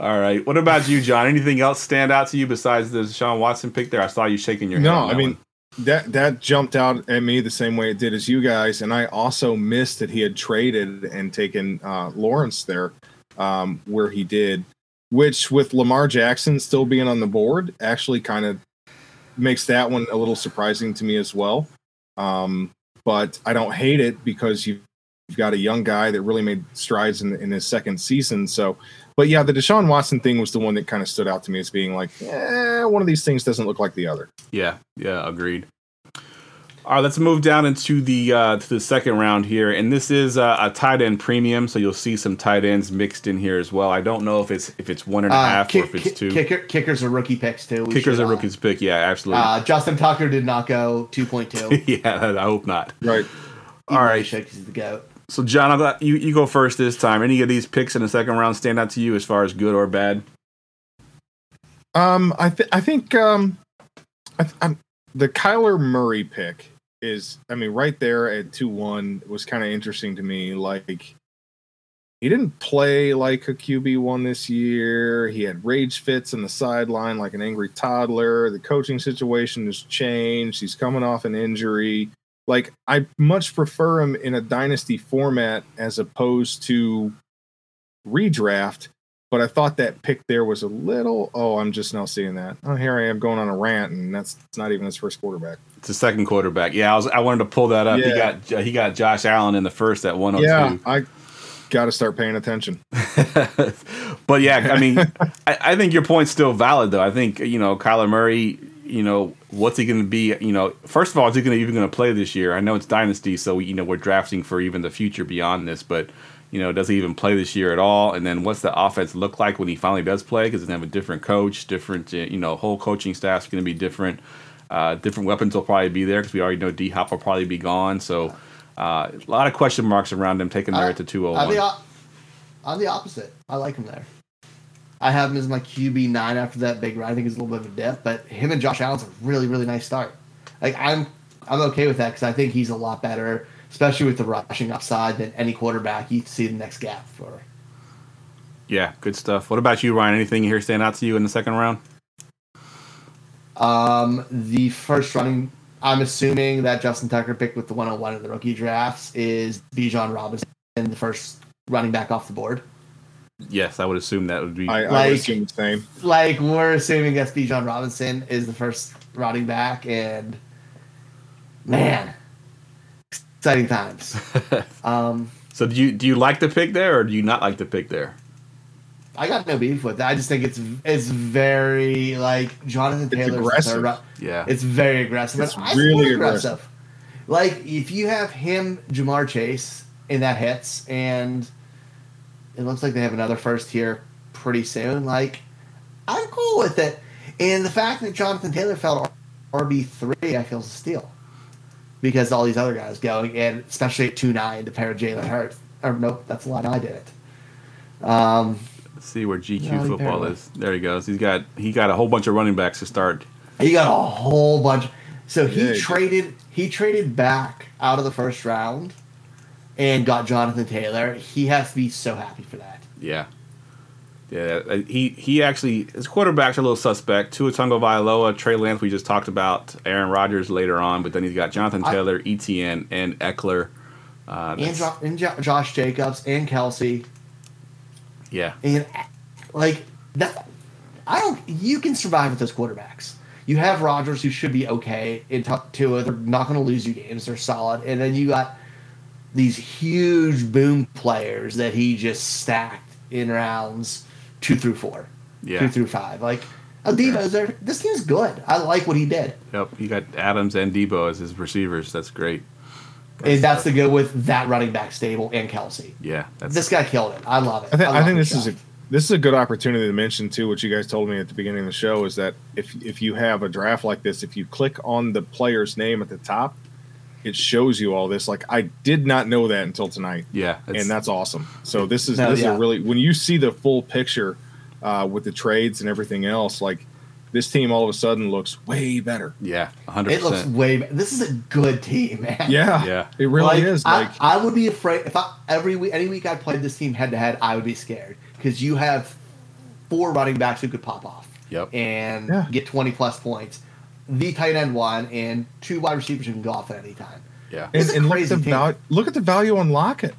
all right. What about you, John? Anything else stand out to you besides Deshaun Watson pick there? I saw you shaking your head. No, I mean. One. That that jumped out at me the same way it did as you guys, and I also missed that he had traded and taken uh, Lawrence there, um, where he did which with Lamar Jackson still being on the board actually kind of makes that one a little surprising to me as well. Um, but I don't hate it because you've got a young guy that really made strides in, in his second season. So, but yeah, the Deshaun Watson thing was the one that kind of stood out to me as being like, eh, one of these things doesn't look like the other. Yeah, yeah, agreed. All right, let's move down into the uh, to the second round here, and this is uh, a tight end premium, so you'll see some tight ends mixed in here as well. I don't know if it's if it's one and a uh, half kick, or if it's two. Kicker, kickers are rookie picks too. We kickers should, are uh, rookies pick, yeah, absolutely. Uh, Justin Tucker did not go two point two. yeah, I hope not. Right. All right. the goat. So John, I'll you you go first this time. Any of these picks in the second round stand out to you as far as good or bad? Um, I th- I think um, I th- the Kyler Murray pick is I mean, right there at two one was kind of interesting to me. Like he didn't play like a QB one this year. He had rage fits in the sideline like an angry toddler. The coaching situation has changed. He's coming off an injury. Like I much prefer him in a dynasty format as opposed to redraft but I thought that pick there was a little. Oh, I'm just now seeing that. Oh, here I am going on a rant, and that's not even his first quarterback. The second quarterback. Yeah, I was. I wanted to pull that up. Yeah. He got he got Josh Allen in the first at 102. Yeah, I got to start paying attention. but yeah, I mean, I, I, think your point's still valid, though. I think you know Kyler Murray. You know, what's he going to be? You know, first of all, is he going to even going to play this year? I know it's dynasty, so we, you know we're drafting for even the future beyond this, but you know, does he even play this year at all? And then what's the offense look like when he finally does play? Because it's going to have a different coach, different, you know, whole coaching staff's going to be different. Uh, different weapons will probably be there because we already know D Hop will probably be gone. So uh, a lot of question marks around him taking there at the 201. I'm I'm the opposite. I like him there. I have him as my QB nine after that big run. I think he's a little bit of a dip, but him and Josh Allen's a really, really nice start. Like I'm, I'm okay with that because I think he's a lot better especially with the rushing upside than any quarterback. You see the next gap for. Yeah, good stuff. What about you, Ryan? Anything here stand out to you in the second round? Um, the first running, I'm assuming that Justin Tucker picked with the 101 in the rookie drafts is Bijan Robinson, the first running back off the board. Yes, I would assume that would be. I, I Like- would assume the same. Like we're assuming that's Bijan Robinson is the first running back, and man, exciting times. um, so do you do you like the pick there, or do you not like the pick there? I got no beef with that. I just think it's it's very like Jonathan Taylor. Aggressive. third Yeah, It's very aggressive. It's really support aggressive. Like if you have him, Ja'Marr Chase, and that hits, and it looks like they have another first here pretty soon. Like I'm cool with it. And the fact that Jonathan Taylor fell RB three, I feel is a steal because all these other guys going, and especially at two nine to pair of Jalen Hurts. Or nope, that's a lie. I did it. Um, see where GQ Yeah, football apparently. is. There he goes. He's got he got a whole bunch of running backs to start. He got a whole bunch. So he Yeah, traded. He traded back out of the first round, and got Jonathan Taylor. He has to be so happy for that. Yeah. Yeah, uh, he he actually his quarterbacks are a little suspect. Tua Tagovailoa, Trey Lance, we just talked about Aaron Rodgers later on, but then he's got Jonathan I- Taylor, Etienne, and Ekeler. Uh, And, jo- and jo- Josh Jacobs and Kelce yeah, and like that. I don't. You can survive with those quarterbacks. You have Rodgers, who should be okay. In Tua, they're not going to lose you games. They're solid, and then you got these huge boom players that he just stacked in rounds two through four. Yeah. two through five. Like Adebo's there. This team's good. I like what he did, yep. You got Adams and Deebo as his receivers. That's great. And that's to go with that running back stable and Kelce. Yeah, that's This guy killed it. I love it. I think I, love think this is a this is a good opportunity to mention too. What you guys told me at the beginning of the show is that if if you have a draft like this, if you click on the player's name at the top, it shows you all this. Like I did not know that until tonight, yeah, and that's awesome. So this is No, this is yeah. a really when you see the full picture uh, with the trades and everything else, like this team all of a sudden looks way better. yeah, 100%. It looks way. Be- this is a good team, man. Yeah, Yeah. it really Like, is. I, Like I would be afraid if I every week any week I played this team head to head, I would be scared because you have four running backs who could pop off. Yep. And Yeah. get twenty plus points. The tight end one and two wide receivers who can go off at any time. Yeah, It's and, a and look at crazy the team. value. Look at the value on Lockett.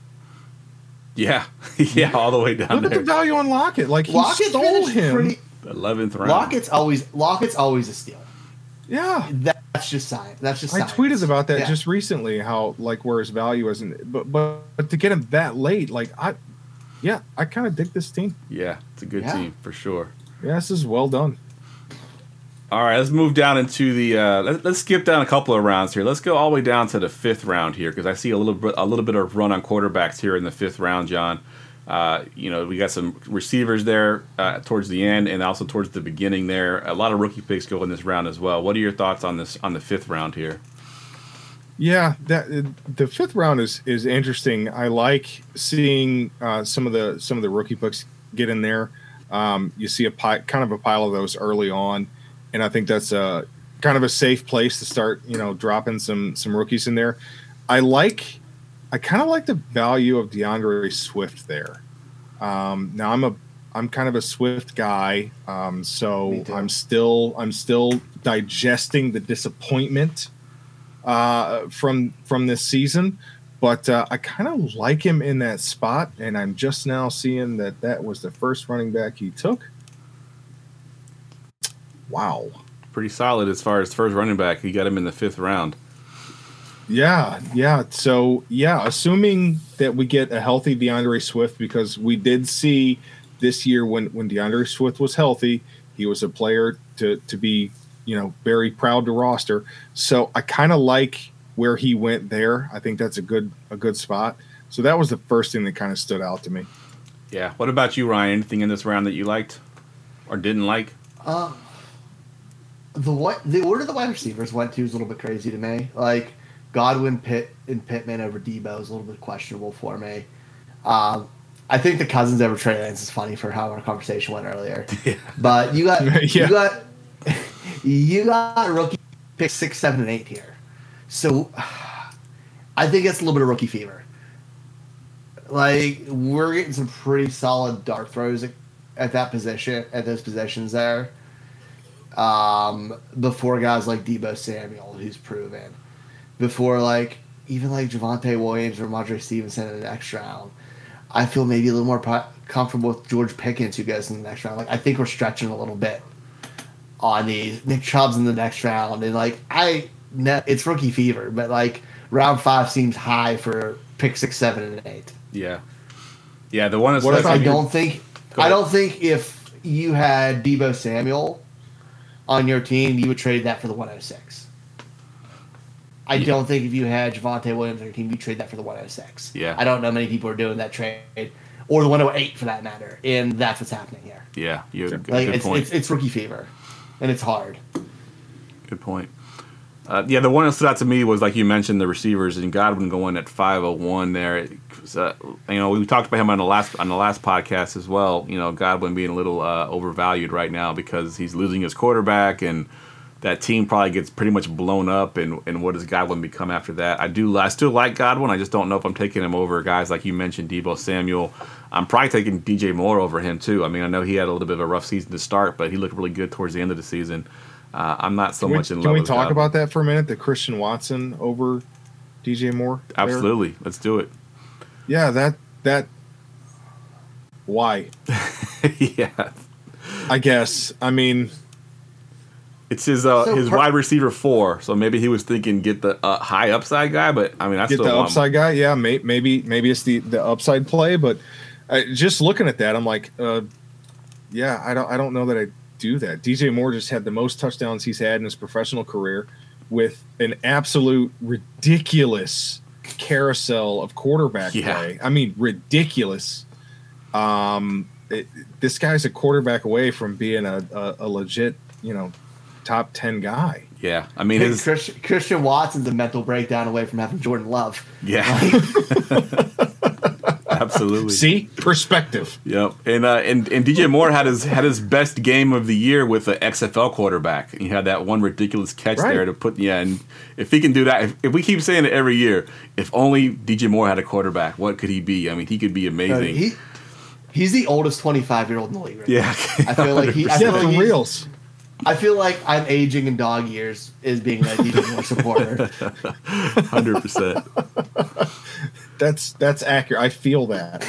yeah, yeah, all the way down Look at the value on Lockett. Like he Lockett stole him. pretty. Eleventh round. Lockett's always Lockett's always a steal. yeah. That's just science. That's just. I tweeted about that Yeah. just recently. How like where his value is, and but but but to get him that late, like I, yeah, I kind of dig this team. Yeah, it's a good Yeah. team for sure. Yeah, this is well done. All right, let's move down into the. Uh, let, us skip down a couple of rounds here. Let's go all the way down to the fifth round here because I see a little bit a little bit of run on quarterbacks here in the fifth round, John. Uh, you know, we got some receivers there uh, towards the end and also towards the beginning there. A lot of rookie picks go in this round as well. What are your thoughts on this on the fifth round here? Yeah, that the fifth round is is interesting. I like seeing uh, some of the some of the rookie picks get in there. Um, you see a pi- kind of a pile of those early on, and I think that's a kind of a safe place to start. You know, dropping some some rookies in there. I like, I kind of like the value of DeAndre Swift there. Um, now I'm a I'm kind of a Swift guy, um, so. I'm still I'm still digesting the disappointment uh, from from this season. But uh, I kind of like him in that spot, and I'm just now seeing that that was the first running back he took. Wow. Pretty solid as far as first running back. He got him in the fifth round. Yeah, yeah. So yeah, assuming that we get a healthy DeAndre Swift, because we did see this year when when DeAndre Swift was healthy, he was a player to to be you know very proud to roster. So I kind of like where he went there. I think that's a good a good spot. So that was the first thing that kind of stood out to me. Yeah. What about you, Ryan? Anything in this round that you liked or didn't like? Um, the what the order the wide receivers went to is a little bit crazy to me. Like Godwin, Pitt, and Pittman over Deebo is a little bit questionable for me. Um, I think the Cousins over Trey Lance is funny for how our conversation went earlier. But you got Yeah. you got you got rookie pick six, seven, and eight here. So I think it's a little bit of rookie fever. Like we're getting some pretty solid dart throws at, at that position, at those positions there. Um, before guys like Deebo Samuel, who's proven, before like even like Javonte Williams or Rhamondre Stevenson in the next round, I feel maybe a little more pro- comfortable with George Pickens, who goes in the next round. Like I think we're stretching a little bit on these. Nick Chubb's in the next round, and like I, it's rookie fever, but like round five seems high for pick six, seven, and eight. Yeah. Yeah, the one that's What if I don't think I don't think if you had Deebo Samuel on your team, you would trade that for the 106. I Yeah. don't think if you had Javonte Williams on your team, you trade that for the 106. Yeah. I don't know many people are doing that trade, or the 108 for that matter, and that's what's happening here. yeah, you good, Like good it's, point. it's it's rookie fever, and it's hard. Good point. Uh, yeah, the one that stood out to me was like you mentioned the receivers and Godwin going at five oh one there. Uh, you know, we talked about him on the last on the last podcast as well. You know, Godwin being a little uh, overvalued right now because he's losing his quarterback and that team probably gets pretty much blown up. And, and what does Godwin become after that? I do. I still like Godwin. I just don't know if I'm taking him over guys like you mentioned, Deebo Samuel. I'm probably taking DJ Moore over him too. I mean, I know he had a little bit of a rough season to start, but he looked really good towards the end of the season. Uh, I'm not so Can we, much in can love. Can we talk Godwin. about that for a minute? The Christian Watson over DJ Moore. there? Absolutely. Let's do it. Yeah, that that. Why? yeah. I guess. I mean, It's his uh, So his per- wide receiver four. So maybe he was thinking get the uh, high upside guy, but I mean I get still the want him. upside guy. Yeah, may, maybe maybe it's the the upside play, but uh, just looking at that, I'm like, uh, yeah, I don't I don't know that I do that. DJ Moore just had the most touchdowns he's had in his professional career, with an absolute ridiculous carousel of quarterback Yeah. play. I mean, ridiculous. Um, it, this guy's a quarterback away from being a, a, a legit, you know, top ten guy. Yeah. I mean Hey, his Christian, Christian Watson's a mental breakdown away from having Jordan Love. yeah. Absolutely. See, perspective. Yep. And uh, and and DJ Moore had his had his best game of the year with the XFL quarterback. He had that one ridiculous catch Right. there to put yeah. And if he can do that, if, if we keep saying it every year, if only DJ Moore had a quarterback, what could he be? I mean, he could be Uh, amazing. he, he's the oldest 25 year old in the league. Right yeah. now. I feel like he. I Yeah, feel for like he's- reals. I feel like I'm aging in dog years is being a DJ Moore supporter. Hundred percent. That's that's accurate. I feel that.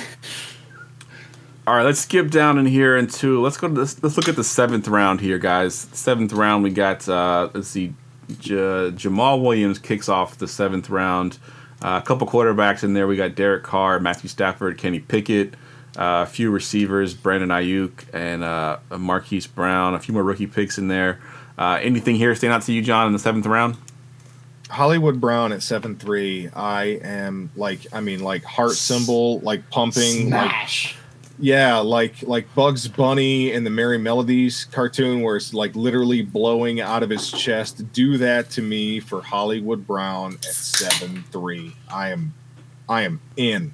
All right, let's skip down in here into let's go to this. Let's look at the seventh round here, guys. Seventh round, we got uh, let's see, J- Jamaal Williams kicks off the seventh round. Uh, a couple quarterbacks in there. We got Derek Carr, Matthew Stafford, Kenny Pickett, a few receivers, Brandon Aiyuk, and uh, Marquise Brown. A few more rookie picks in there. Uh, anything here stand out to you, John, in the seventh round? Hollywood Brown at seven three. I am like, I mean, like heart symbol, like pumping, like Smash. yeah, like like Bugs Bunny in the Merrie Melodies cartoon, where it's like literally blowing out of his chest. Do that to me for Hollywood Brown at seven three. I am, I am in,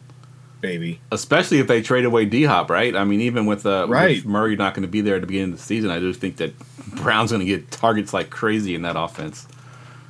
baby. Especially if they trade away D Hop, right? I mean, even with, uh, Right. with Murray not going to be there at the beginning of the season, I do think that Brown's going to get targets like crazy in that offense.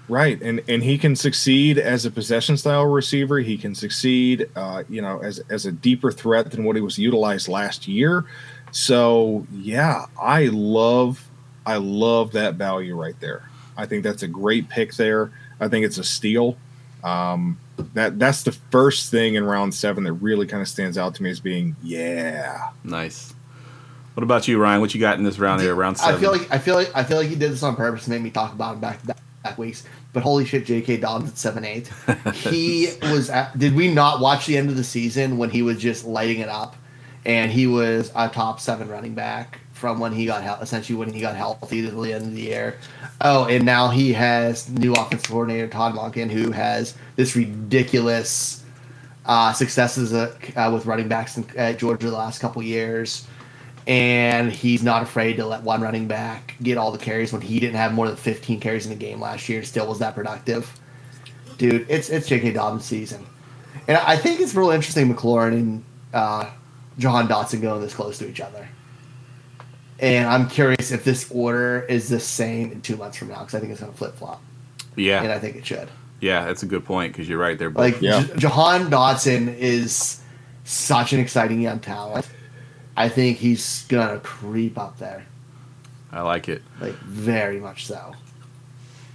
Right, and and he can succeed as a possession style receiver. He can succeed, uh, you know, as as a deeper threat than what he was utilized last year. So yeah, I love I love that value right there. I think that's a great pick there. I think it's a steal. Um, that that's the first thing in round seven that really kind of stands out to me as being yeah. Nice. What about you, Ryan? What you got in this round here, round seven? I feel like I feel like I feel like he did this on purpose to make me talk about him back to back, back weeks. But holy shit, J.K. Dobbins at seven eight. he was. At, did we not watch the end of the season when he was just lighting it up, and he was a top seven running back from when he got essentially when he got healthy to the end of the year. Oh, and now he has new offensive coordinator Todd Monken, who has this ridiculous uh, successes uh, uh, with running backs in, at Georgia the last couple years and he's not afraid to let one running back get all the carries when he didn't have more than 15 carries in the game last year and still was that productive. Dude, it's it's J.K. Dobbins season, and I think it's real interesting McLaurin and uh, Jahan Dotson going this close to each other. And I'm curious if this order is the same in two months from now because I think it's going to flip flop, Yeah, and I think it should. Yeah, that's a good point because you're right. They're both Like Yeah. J- Jahan Dotson is such an exciting young talent. I think he's gonna creep up there, I like it. like very much so.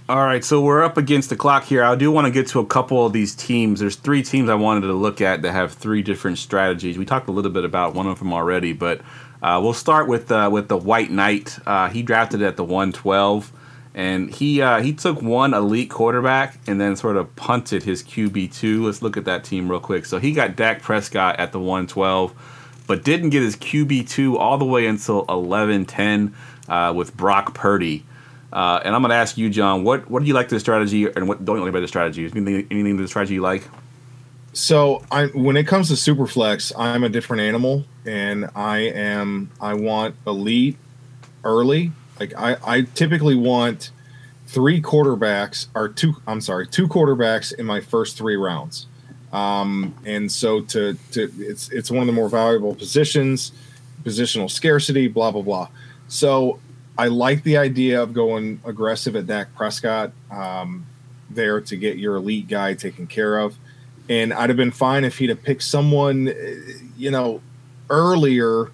All right, so we're up against the clock here. I do want to get to a couple of these teams. There's three teams I wanted to look at that have three different strategies. We talked a little bit about one of them already, but uh, we'll start with uh, with the White Knight. Uh, he drafted at the 112, and he uh, he took one elite quarterback and then sort of punted his QB two. Let's look at that team real quick. So he got Dak Prescott at the 112, but didn't get his QB two all the way until 1110 uh, with Brock Purdy. Uh, and I'm going to ask you, John, what what do you like the strategy, and what don't you like about the strategy? Anything anything the strategy you like? So I, when it comes to Superflex, I'm a different animal, and I am I want elite early. Like I, I typically want three quarterbacks or two. I'm sorry, two quarterbacks in my first three rounds. Um, and so to to it's it's one of the more valuable positions, positional scarcity, blah blah blah. So I like the idea of going aggressive at Dak Prescott um, there to get your elite guy taken care of and I'd have been fine if he'd have picked someone, uh, you know, earlier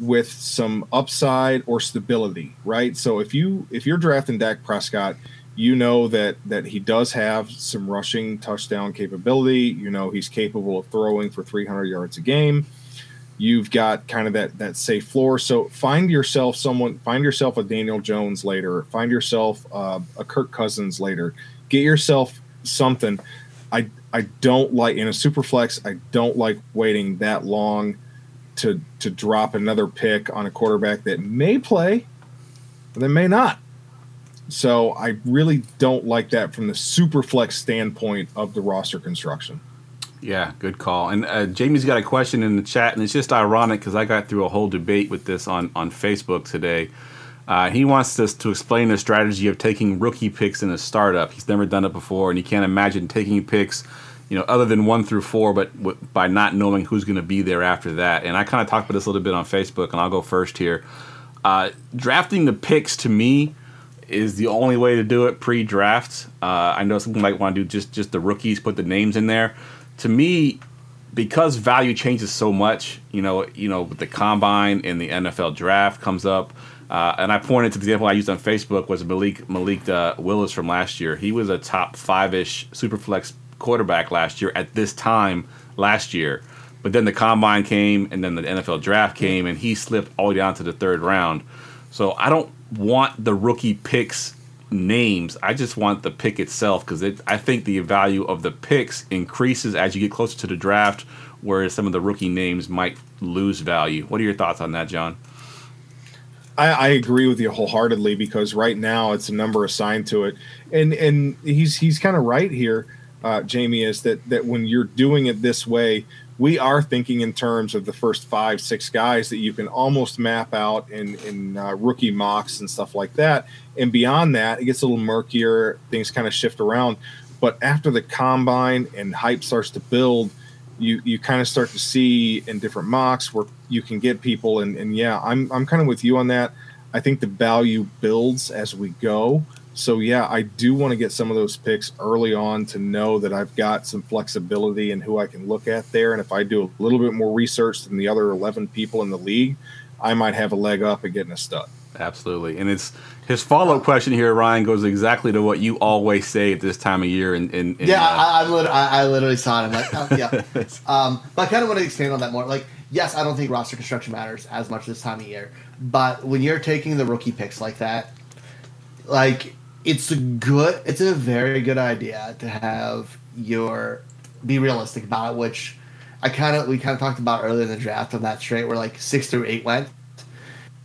with some upside or stability, right? So if you if you're drafting Dak Prescott, you know that that he does have some rushing touchdown capability. You know he's capable of throwing for 300 yards a game. You've got kind of that that safe floor. So find yourself someone, find yourself a Daniel Jones later, find yourself uh, a Kirk Cousins later. Get yourself something. I I don't like in a super flex. I don't like waiting that long to to drop another pick on a quarterback that may play, but then may not. So I really don't like that from the super flex standpoint of the roster construction. Yeah, good call. And uh, Jamie's got a question in the chat, and it's just ironic because I got through a whole debate with this on on Facebook today. Uh, he wants us to explain the strategy of taking rookie picks in a startup. He's never done it before, and he can't imagine taking picks, you know, other than one through four, but w- by not knowing who's going to be there after that. And I kind of talked about this a little bit on Facebook, and I'll go first here. Uh, drafting the picks to me is the only way to do it pre-draft. Uh, I know some might want to do just just the rookies, put the names in there. To me, because value changes so much, you know, you know, with the combine and the NFL draft comes up, uh, and I pointed to the example I used on Facebook was Malik Malik uh, Willis from last year. He was a top five ish superflex quarterback last year at this time last year, but then the combine came and then the NFL draft came and he slipped all the way down to the third round. So I don't want the rookie picks names. I just want the pick itself because it, I think the value of the picks increases as you get closer to the draft, whereas some of the rookie names might lose value. What are your thoughts on that, John? I, I agree with you wholeheartedly because right now it's a number assigned to it, and and he's he's kind of right here, uh, Jamie, is that that when you're doing it this way, we are thinking in terms of the first five six guys that you can almost map out in in uh, rookie mocks and stuff like that, and beyond that it gets a little murkier. Things kind of shift around, but after the combine and hype starts to build you you kind of start to see in different mocks where you can get people. And and yeah i'm i'm kind of with you on that. I think the value builds as we go so yeah i do want to get some of those picks early on to know that i've got some flexibility in who i can look at there and if i do a little bit more research than the other 11 people in the league i might have a leg up at getting a stud Absolutely. And it's his follow up question here, Ryan, goes exactly to what you always say at this time of year. And in, in, Yeah, uh, I, I, lit- I, I literally saw it. I'm like, oh, yeah. um, but I kind of want to expand on that more. Like, yes, I don't think roster construction matters as much this time of year. But when you're taking the rookie picks like that, like it's a good, it's a very good idea to have your be realistic about it. Which I kind of we kind of talked about earlier in the draft on that straight where like six through eight went.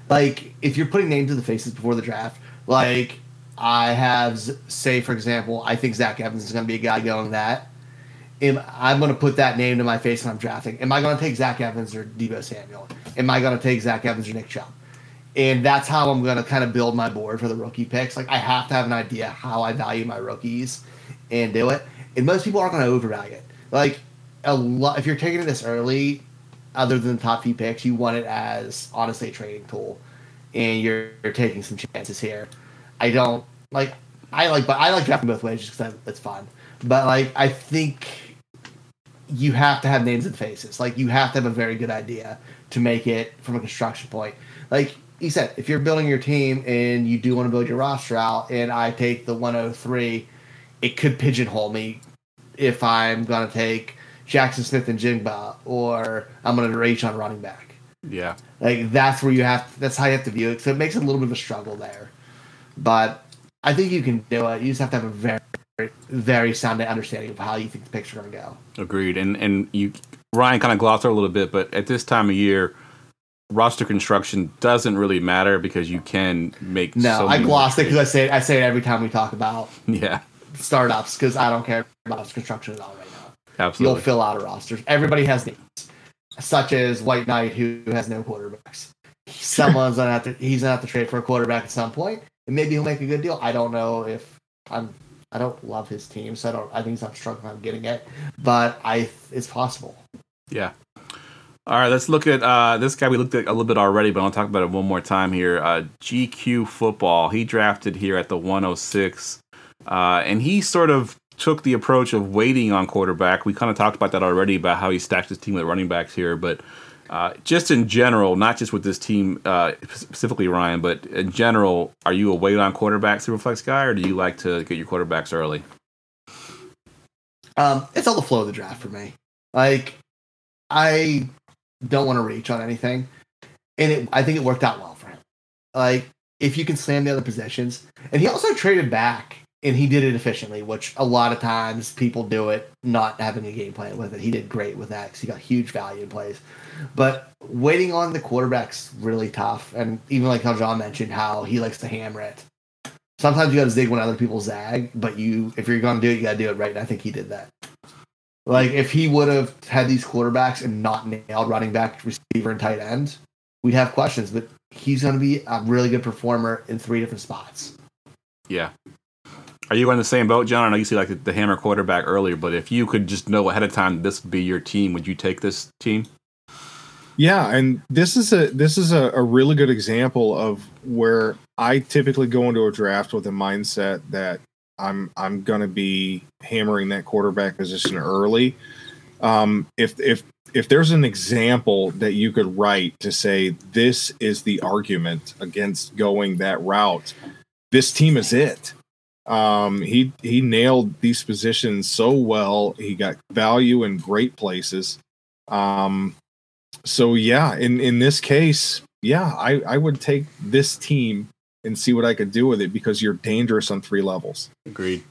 Like if you're putting names to the faces before the draft, like I have, say for example, I think Zach Evans is going to be a guy going that. Am, I'm going to put that name to my face when I'm drafting. Am I going to take Zach Evans or Deebo Samuel? Am I going to take Zach Evans or Nick Chubb? And that's how I'm going to kind of build my board for the rookie picks. Like I have to have an idea how I value my rookies and do it. And most people aren't going to overvalue it. Like a lot, if you're taking it this early, other than the top few picks, you want it as honestly a trading tool, and you're, you're taking some chances here. I don't like I like but I like drafting both ways just because it's fun. But like, I think you have to have names and faces. Like, you have to have a very good idea to make it from a construction point. Like you said, if you're building your team and you do want to build your roster out, and I take the 103, it could pigeonhole me if I'm going to take Jaxon Smith-Njigba, or I'm going to reach on running back. Yeah. Like that's where you have. That's how you have to view it. So it makes it a little bit of a struggle there, but I think you can do it. You just have to have a very, very sound understanding of how you think the picks are going to go. Agreed. And and you Ryan kind of glossed over a little bit, but at this time of year, roster construction doesn't really matter because you can make. No, so I glossed it because I say it, I say it every time we talk about. Yeah, startups because I don't care about construction at all right now. absolutely. You'll fill out a roster. Everybody has names, such as White Knight, who has no quarterbacks. Someone's gonna have to. He's gonna have to trade for a quarterback at some point, and maybe he'll make a good deal. I don't know if I'm. I don't love his team, so I don't. I think he's not struggling on getting it, but I. It's possible. Yeah. All right, let's look at uh, this guy we looked at a little bit already, but I'll talk about it one more time here. Uh, GQ Football. He drafted here at the 106, uh, and he sort of took the approach of waiting on quarterback. We kind of talked about that already about how he stacked his team with running backs here, but uh, just in general, not just with this team uh, specifically, Ryan, but in general, are you a wait on quarterback superflex guy, or do you like to get your quarterbacks early? Um, it's all the flow of the draft for me. Like, I don't want to reach on anything, and it, I think it worked out well for him. Like, if you can slam the other possessions, and he also traded back, and he did it efficiently, which a lot of times people do it not having a game plan with it. He did great with that because he got huge value in plays. But waiting on the quarterback's really tough, and even like how John mentioned, how he likes to hammer it. Sometimes you got to zig when other people zag, but you, if you're going to do it, you got to do it right. And I think he did that. Like if he would have had these quarterbacks and not nailed running back, receiver, and tight end, we'd have questions. But he's going to be a really good performer in three different spots. Yeah. Are you on the same boat, John? I know you see like the, the hammer quarterback earlier, but if you could just know ahead of time this would be your team, would you take this team? Yeah, and this is a this is a, a really good example of where I typically go into a draft with a mindset that I'm I'm gonna be hammering that quarterback position early. Um, if if if there's an example that you could write to say this is the argument against going that route, this team is it. Um, he he nailed these positions so well. He got value in great places. Um, so yeah, in in this case, yeah, I I would take this team and see what I could do with it because you're dangerous on three levels. Agreed.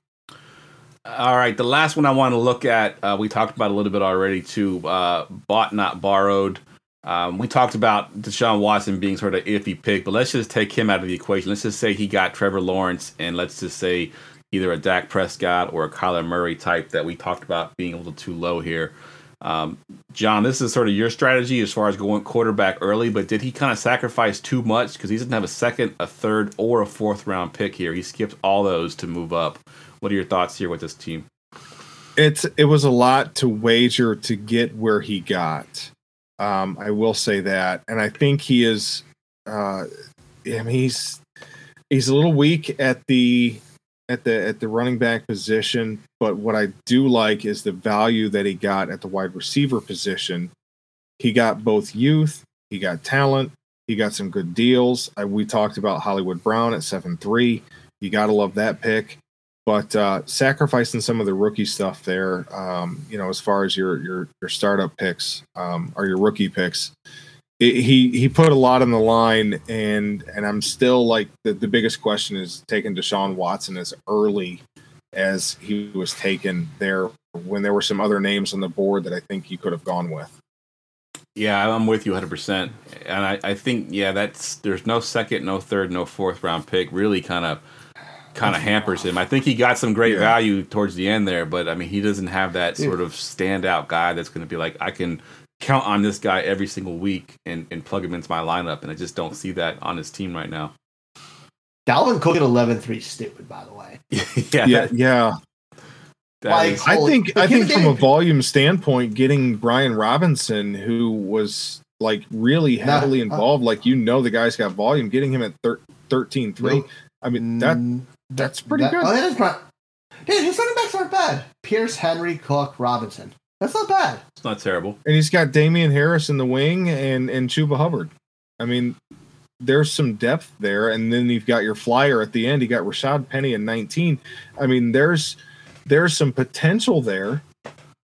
All right, the last one I want to look at, uh, we talked about a little bit already too. Uh, bought not borrowed. Um, we talked about Deshaun Watson being sort of iffy pick, but let's just take him out of the equation. Let's just say he got Trevor Lawrence, and let's just say either a Dak Prescott or a Kyler Murray type that we talked about being a little too low here. Um, John, this is sort of your strategy as far as going quarterback early, but did he kind of sacrifice too much because he doesn't have a second, a third, or a fourth round pick here? He skipped all those to move up. What are your thoughts here with this team? It's it was a lot to wager to get where he got. Um, I will say that, and I think he is. Uh, I mean, he's he's a little weak at the at the at the running back position, but what I do like is the value that he got at the wide receiver position. He got both youth, he got talent, he got some good deals. I, we talked about Hollywood Brown at seven three. You got to love that pick. But uh, sacrificing some of the rookie stuff there, um, you know, as far as your your your startup picks um, or your rookie picks, it, he he put a lot on the line, and and I'm still like the, the biggest question is taking Deshaun Watson as early as he was taken there when there were some other names on the board that I think you could have gone with. Yeah, I'm with you 100%. And I, I think, yeah, that's there's no second, no third, no fourth round pick really kind of kind of hampers him. I think he got some great Yeah. value towards the end there, but I mean, he doesn't have that sort of standout guy that's going to be like, I can count on this guy every single week and, and plug him into my lineup. And I just don't see that on his team right now. Dalvin Cook at 11-3 stupid, by the way. yeah, Yeah, yeah. Like, I think I think from a volume standpoint, getting Brian Robinson, who was like really Nah, heavily uh, involved, like you know the guy's got volume, getting him at thir- 13-3. I mean that Mm, that's pretty that- good. Oh, that is pro- Dude, his running backs aren't bad. Pierce, Henry, Cook, Robinson. That's not bad. It's not terrible. And he's got Damien Harris in the wing and and Chuba Hubbard. I mean, there's some depth there, and then you've got your flyer at the end. You got Rashaad Penny in 19. I mean, there's there's some potential there.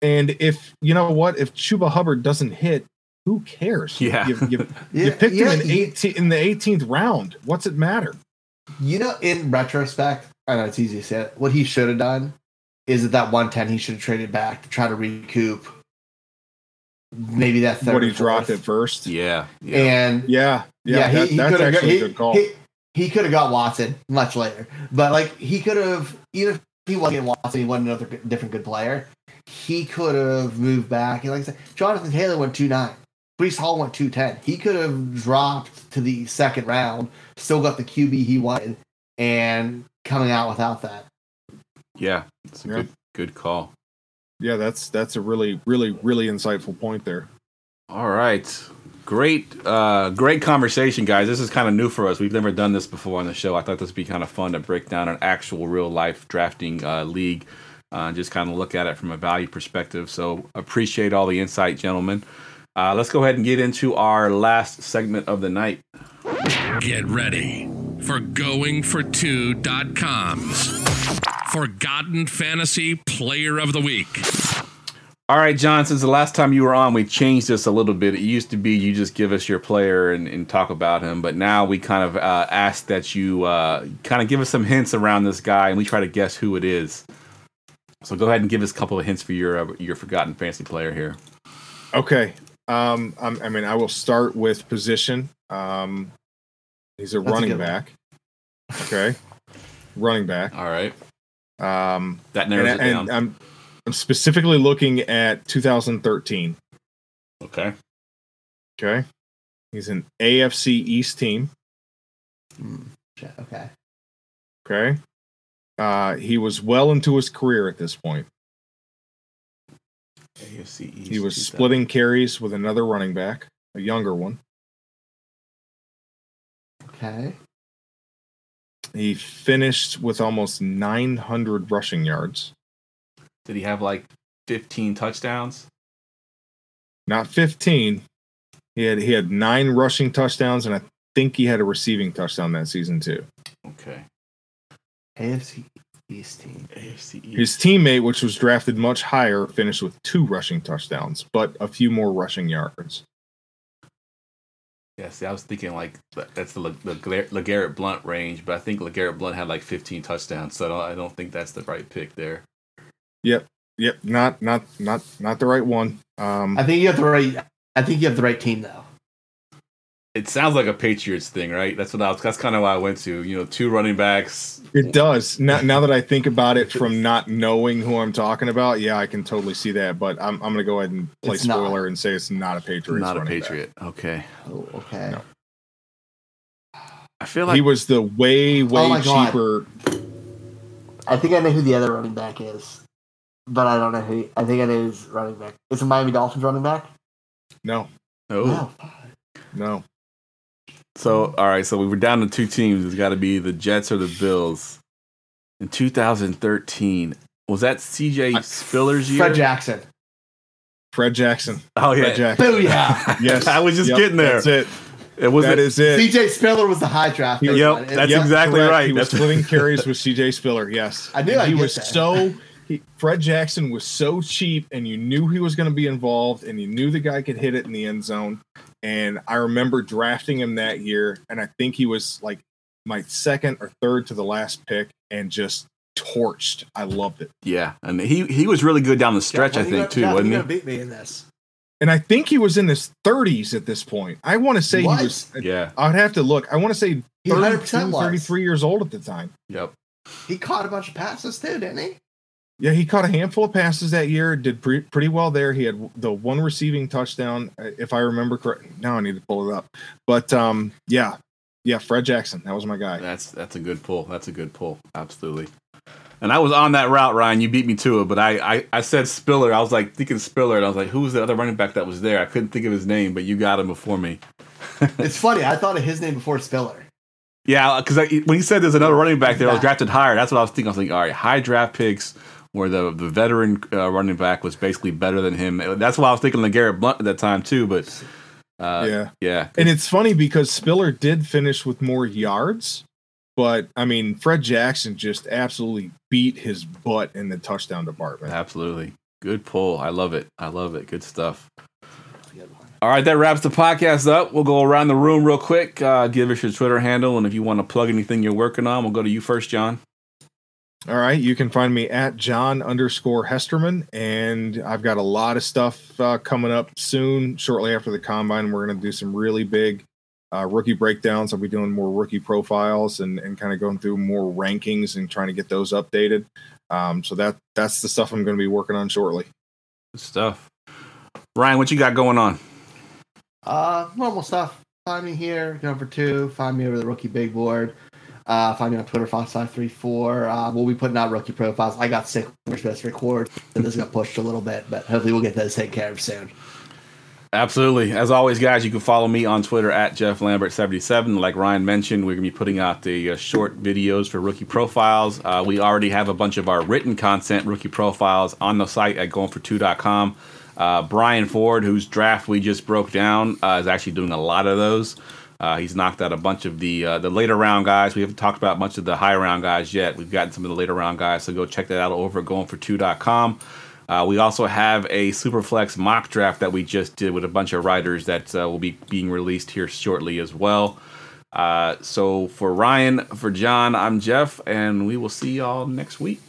And if you know what, if Chuba Hubbard doesn't hit, who cares? Yeah. you, you, you Yeah, picked yeah, him in you- 18 in the 18th round. What's it matter? You know, in retrospect, I know it's easy to say it. What he should have done is it that 110, he should have traded back to try to recoup maybe that third. what he dropped fourth. at first. Yeah. Yeah. And Yeah, yeah, yeah, that- he, he that's could have actually he, a good call. He, he could have got Watson much later, but like he could have even if he wasn't getting Watson, he wasn't another different good player. He could have moved back. And like I said, Jonathan Taylor went two nine. Breece Hall went two ten. He could have dropped to the second round, still got the QB he wanted, and coming out without that. Yeah. It's a Yeah. good good call. yeah, that's that's a really, really, really insightful point there. All right. Great uh great conversation, guys. This is kind of new for us. We've never done this before on the show. I thought this would be kind of fun to break down an actual real life drafting uh, league. Uh, just kind of look at it from a value perspective. So appreciate all the insight, gentlemen. Uh, let's go ahead and get into our last segment of the night. Get ready for goingfor2.com's Forgotten Fantasy Player of the Week. All right, John, since the last time you were on, we changed this a little bit. It used to be you just give us your player and, and talk about him, but now we kind of uh, ask that you uh, kind of give us some hints around this guy and we try to guess who it is. So go ahead and give us a couple of hints for your uh, your forgotten fantasy player here. Okay. Um, I'm, I mean, I will start with position. Um, he's a That's a running one. back. Okay. running back. All right, Um, that and, narrows it and down. I'm, I'm specifically looking at 2013. okay, Okay. He's an AFC East team. Shit, Okay. Okay. Uh, he was well into his career at this point. AFC East. He was splitting carries with another running back, a younger one. Okay. He finished with almost 900 rushing yards. Did he have like 15 touchdowns? Not 15. He had he had nine rushing touchdowns, and I think he had a receiving touchdown that season too. Okay, AFC East team. AFC East. His teammate, which was drafted much higher, finished with two rushing touchdowns, but a few more rushing yards. Yeah, see, I was thinking like that's the Le- the Gla- LeGarrette Blunt range, but I think LeGarrette Blunt had like 15 touchdowns, so I don't, I don't think that's the right pick there. Yep, yep, not not not not the right one. Um, I think you have the right. I think you have the right team though. It sounds like a Patriots thing, right? That's what I was. That's kind of why I went to. You know, two running backs. It does. Now, now that I think about it from not knowing who I'm talking about, yeah, I can totally see that. But I'm, I'm going to go ahead and play It's not. spoiler and say it's not a Patriot. Not a Patriot. Okay. Oh, okay. No. I feel like he was the way, way Oh my God. cheaper. I think I know who the other running back is, but I don't know who. I think I know who's running back. Is it Miami Dolphins running back. No, oh. No. no. So all right, so we were down to two teams. It's got to be the Jets or the Bills. In 2013, was that C.J. Spiller's year? Fred Jackson. Fred Jackson. Oh yeah, Fred Jackson. Booyah! Yes. I was just Yep, getting there. That's it. It was That is it. CJ Spiller was the high draft. pick, Yep, but that's Yep, exactly correct. right. He was That's- splitting carries with CJ Spiller. Yes, I knew I'd he was that. so. He, Fred Jackson was so cheap, and you knew he was going to be involved, and you knew the guy could hit it in the end zone. And I remember drafting him that year, and I think he was like my second or third to the last pick, and just torched. I loved it, Yeah, and he he was really good down the stretch. I think you too, gonna- Jeff, wasn't he? gonna beat me in this. and I think he was in his 30s at this point. I want to say What? he was. Uh, yeah. I'd have to look. I want to say He 32, 100% was. 33 years old at the time. Yep. He caught a bunch of passes too, didn't he? Yeah, he caught a handful of passes that year. Did pre- pretty well there. He had the one receiving touchdown, uh, if I remember correct. Now I need to pull it up. But um, yeah, yeah, Fred Jackson. That was my guy. That's that's a good pull. That's a good pull. Absolutely. And I was on that route, Ryan. You beat me to it, but I, I, I said Spiller. I was like thinking Spiller, and I was like, who's the other running back that was there? I couldn't think of his name, but you got him before me. It's funny. I thought of his name before Spiller. Yeah, because when he said there's another running back there I was drafted higher, that's what I was thinking. I was like, all right, high draft picks where the the veteran uh, running back was basically better than him. That's why I was thinking of Garrett Blunt at that time too. But uh, yeah, yeah, and it's funny because Spiller did finish with more yards, but I mean, Fred Jackson just absolutely beat his butt in the touchdown department. Absolutely, good pull. I love it. I love it. Good stuff. All right, that wraps the podcast up. We'll go around the room real quick. Uh, give us your Twitter handle, and if you want to plug anything you're working on, we'll go to you first, John. All right, you can find me at John underscore Hesterman, and I've got a lot of stuff uh, coming up soon. Shortly after the combine, we're going to do some really big uh, rookie breakdowns. I'll be doing more rookie profiles and, and kind of going through more rankings and trying to get those updated. Um, so that that's the stuff I'm going to be working on shortly. Good stuff. Ryan, what you got going on? Uh, normal stuff. Find me here, number two. Find me over the rookie big board. Uh, find me on Twitter, Fox534. Uh, we'll be putting out rookie profiles. I got sick. We're supposed to record, so this got pushed a little bit, but hopefully we'll get those taken care of soon. Absolutely. As always, guys, you can follow me on Twitter at Jeff Lambert77. Like Ryan mentioned, we're going to be putting out the uh, short videos for rookie profiles. Uh, we already have a bunch of our written content, rookie profiles, on the site at goingfor2.com. Uh, Brian Ford, whose draft we just broke down, uh, is actually doing a lot of those. Uh, he's knocked out a bunch of the uh, the later round guys. We haven't talked about much of the high round guys yet. We've gotten some of the later round guys, so go check that out over at goingfor2.com. Uh, we also have a Superflex mock draft that we just did with a bunch of writers that uh, will be being released here shortly as well. Uh, so for Ryan, for John, I'm Jeff, and we will see y'all next week.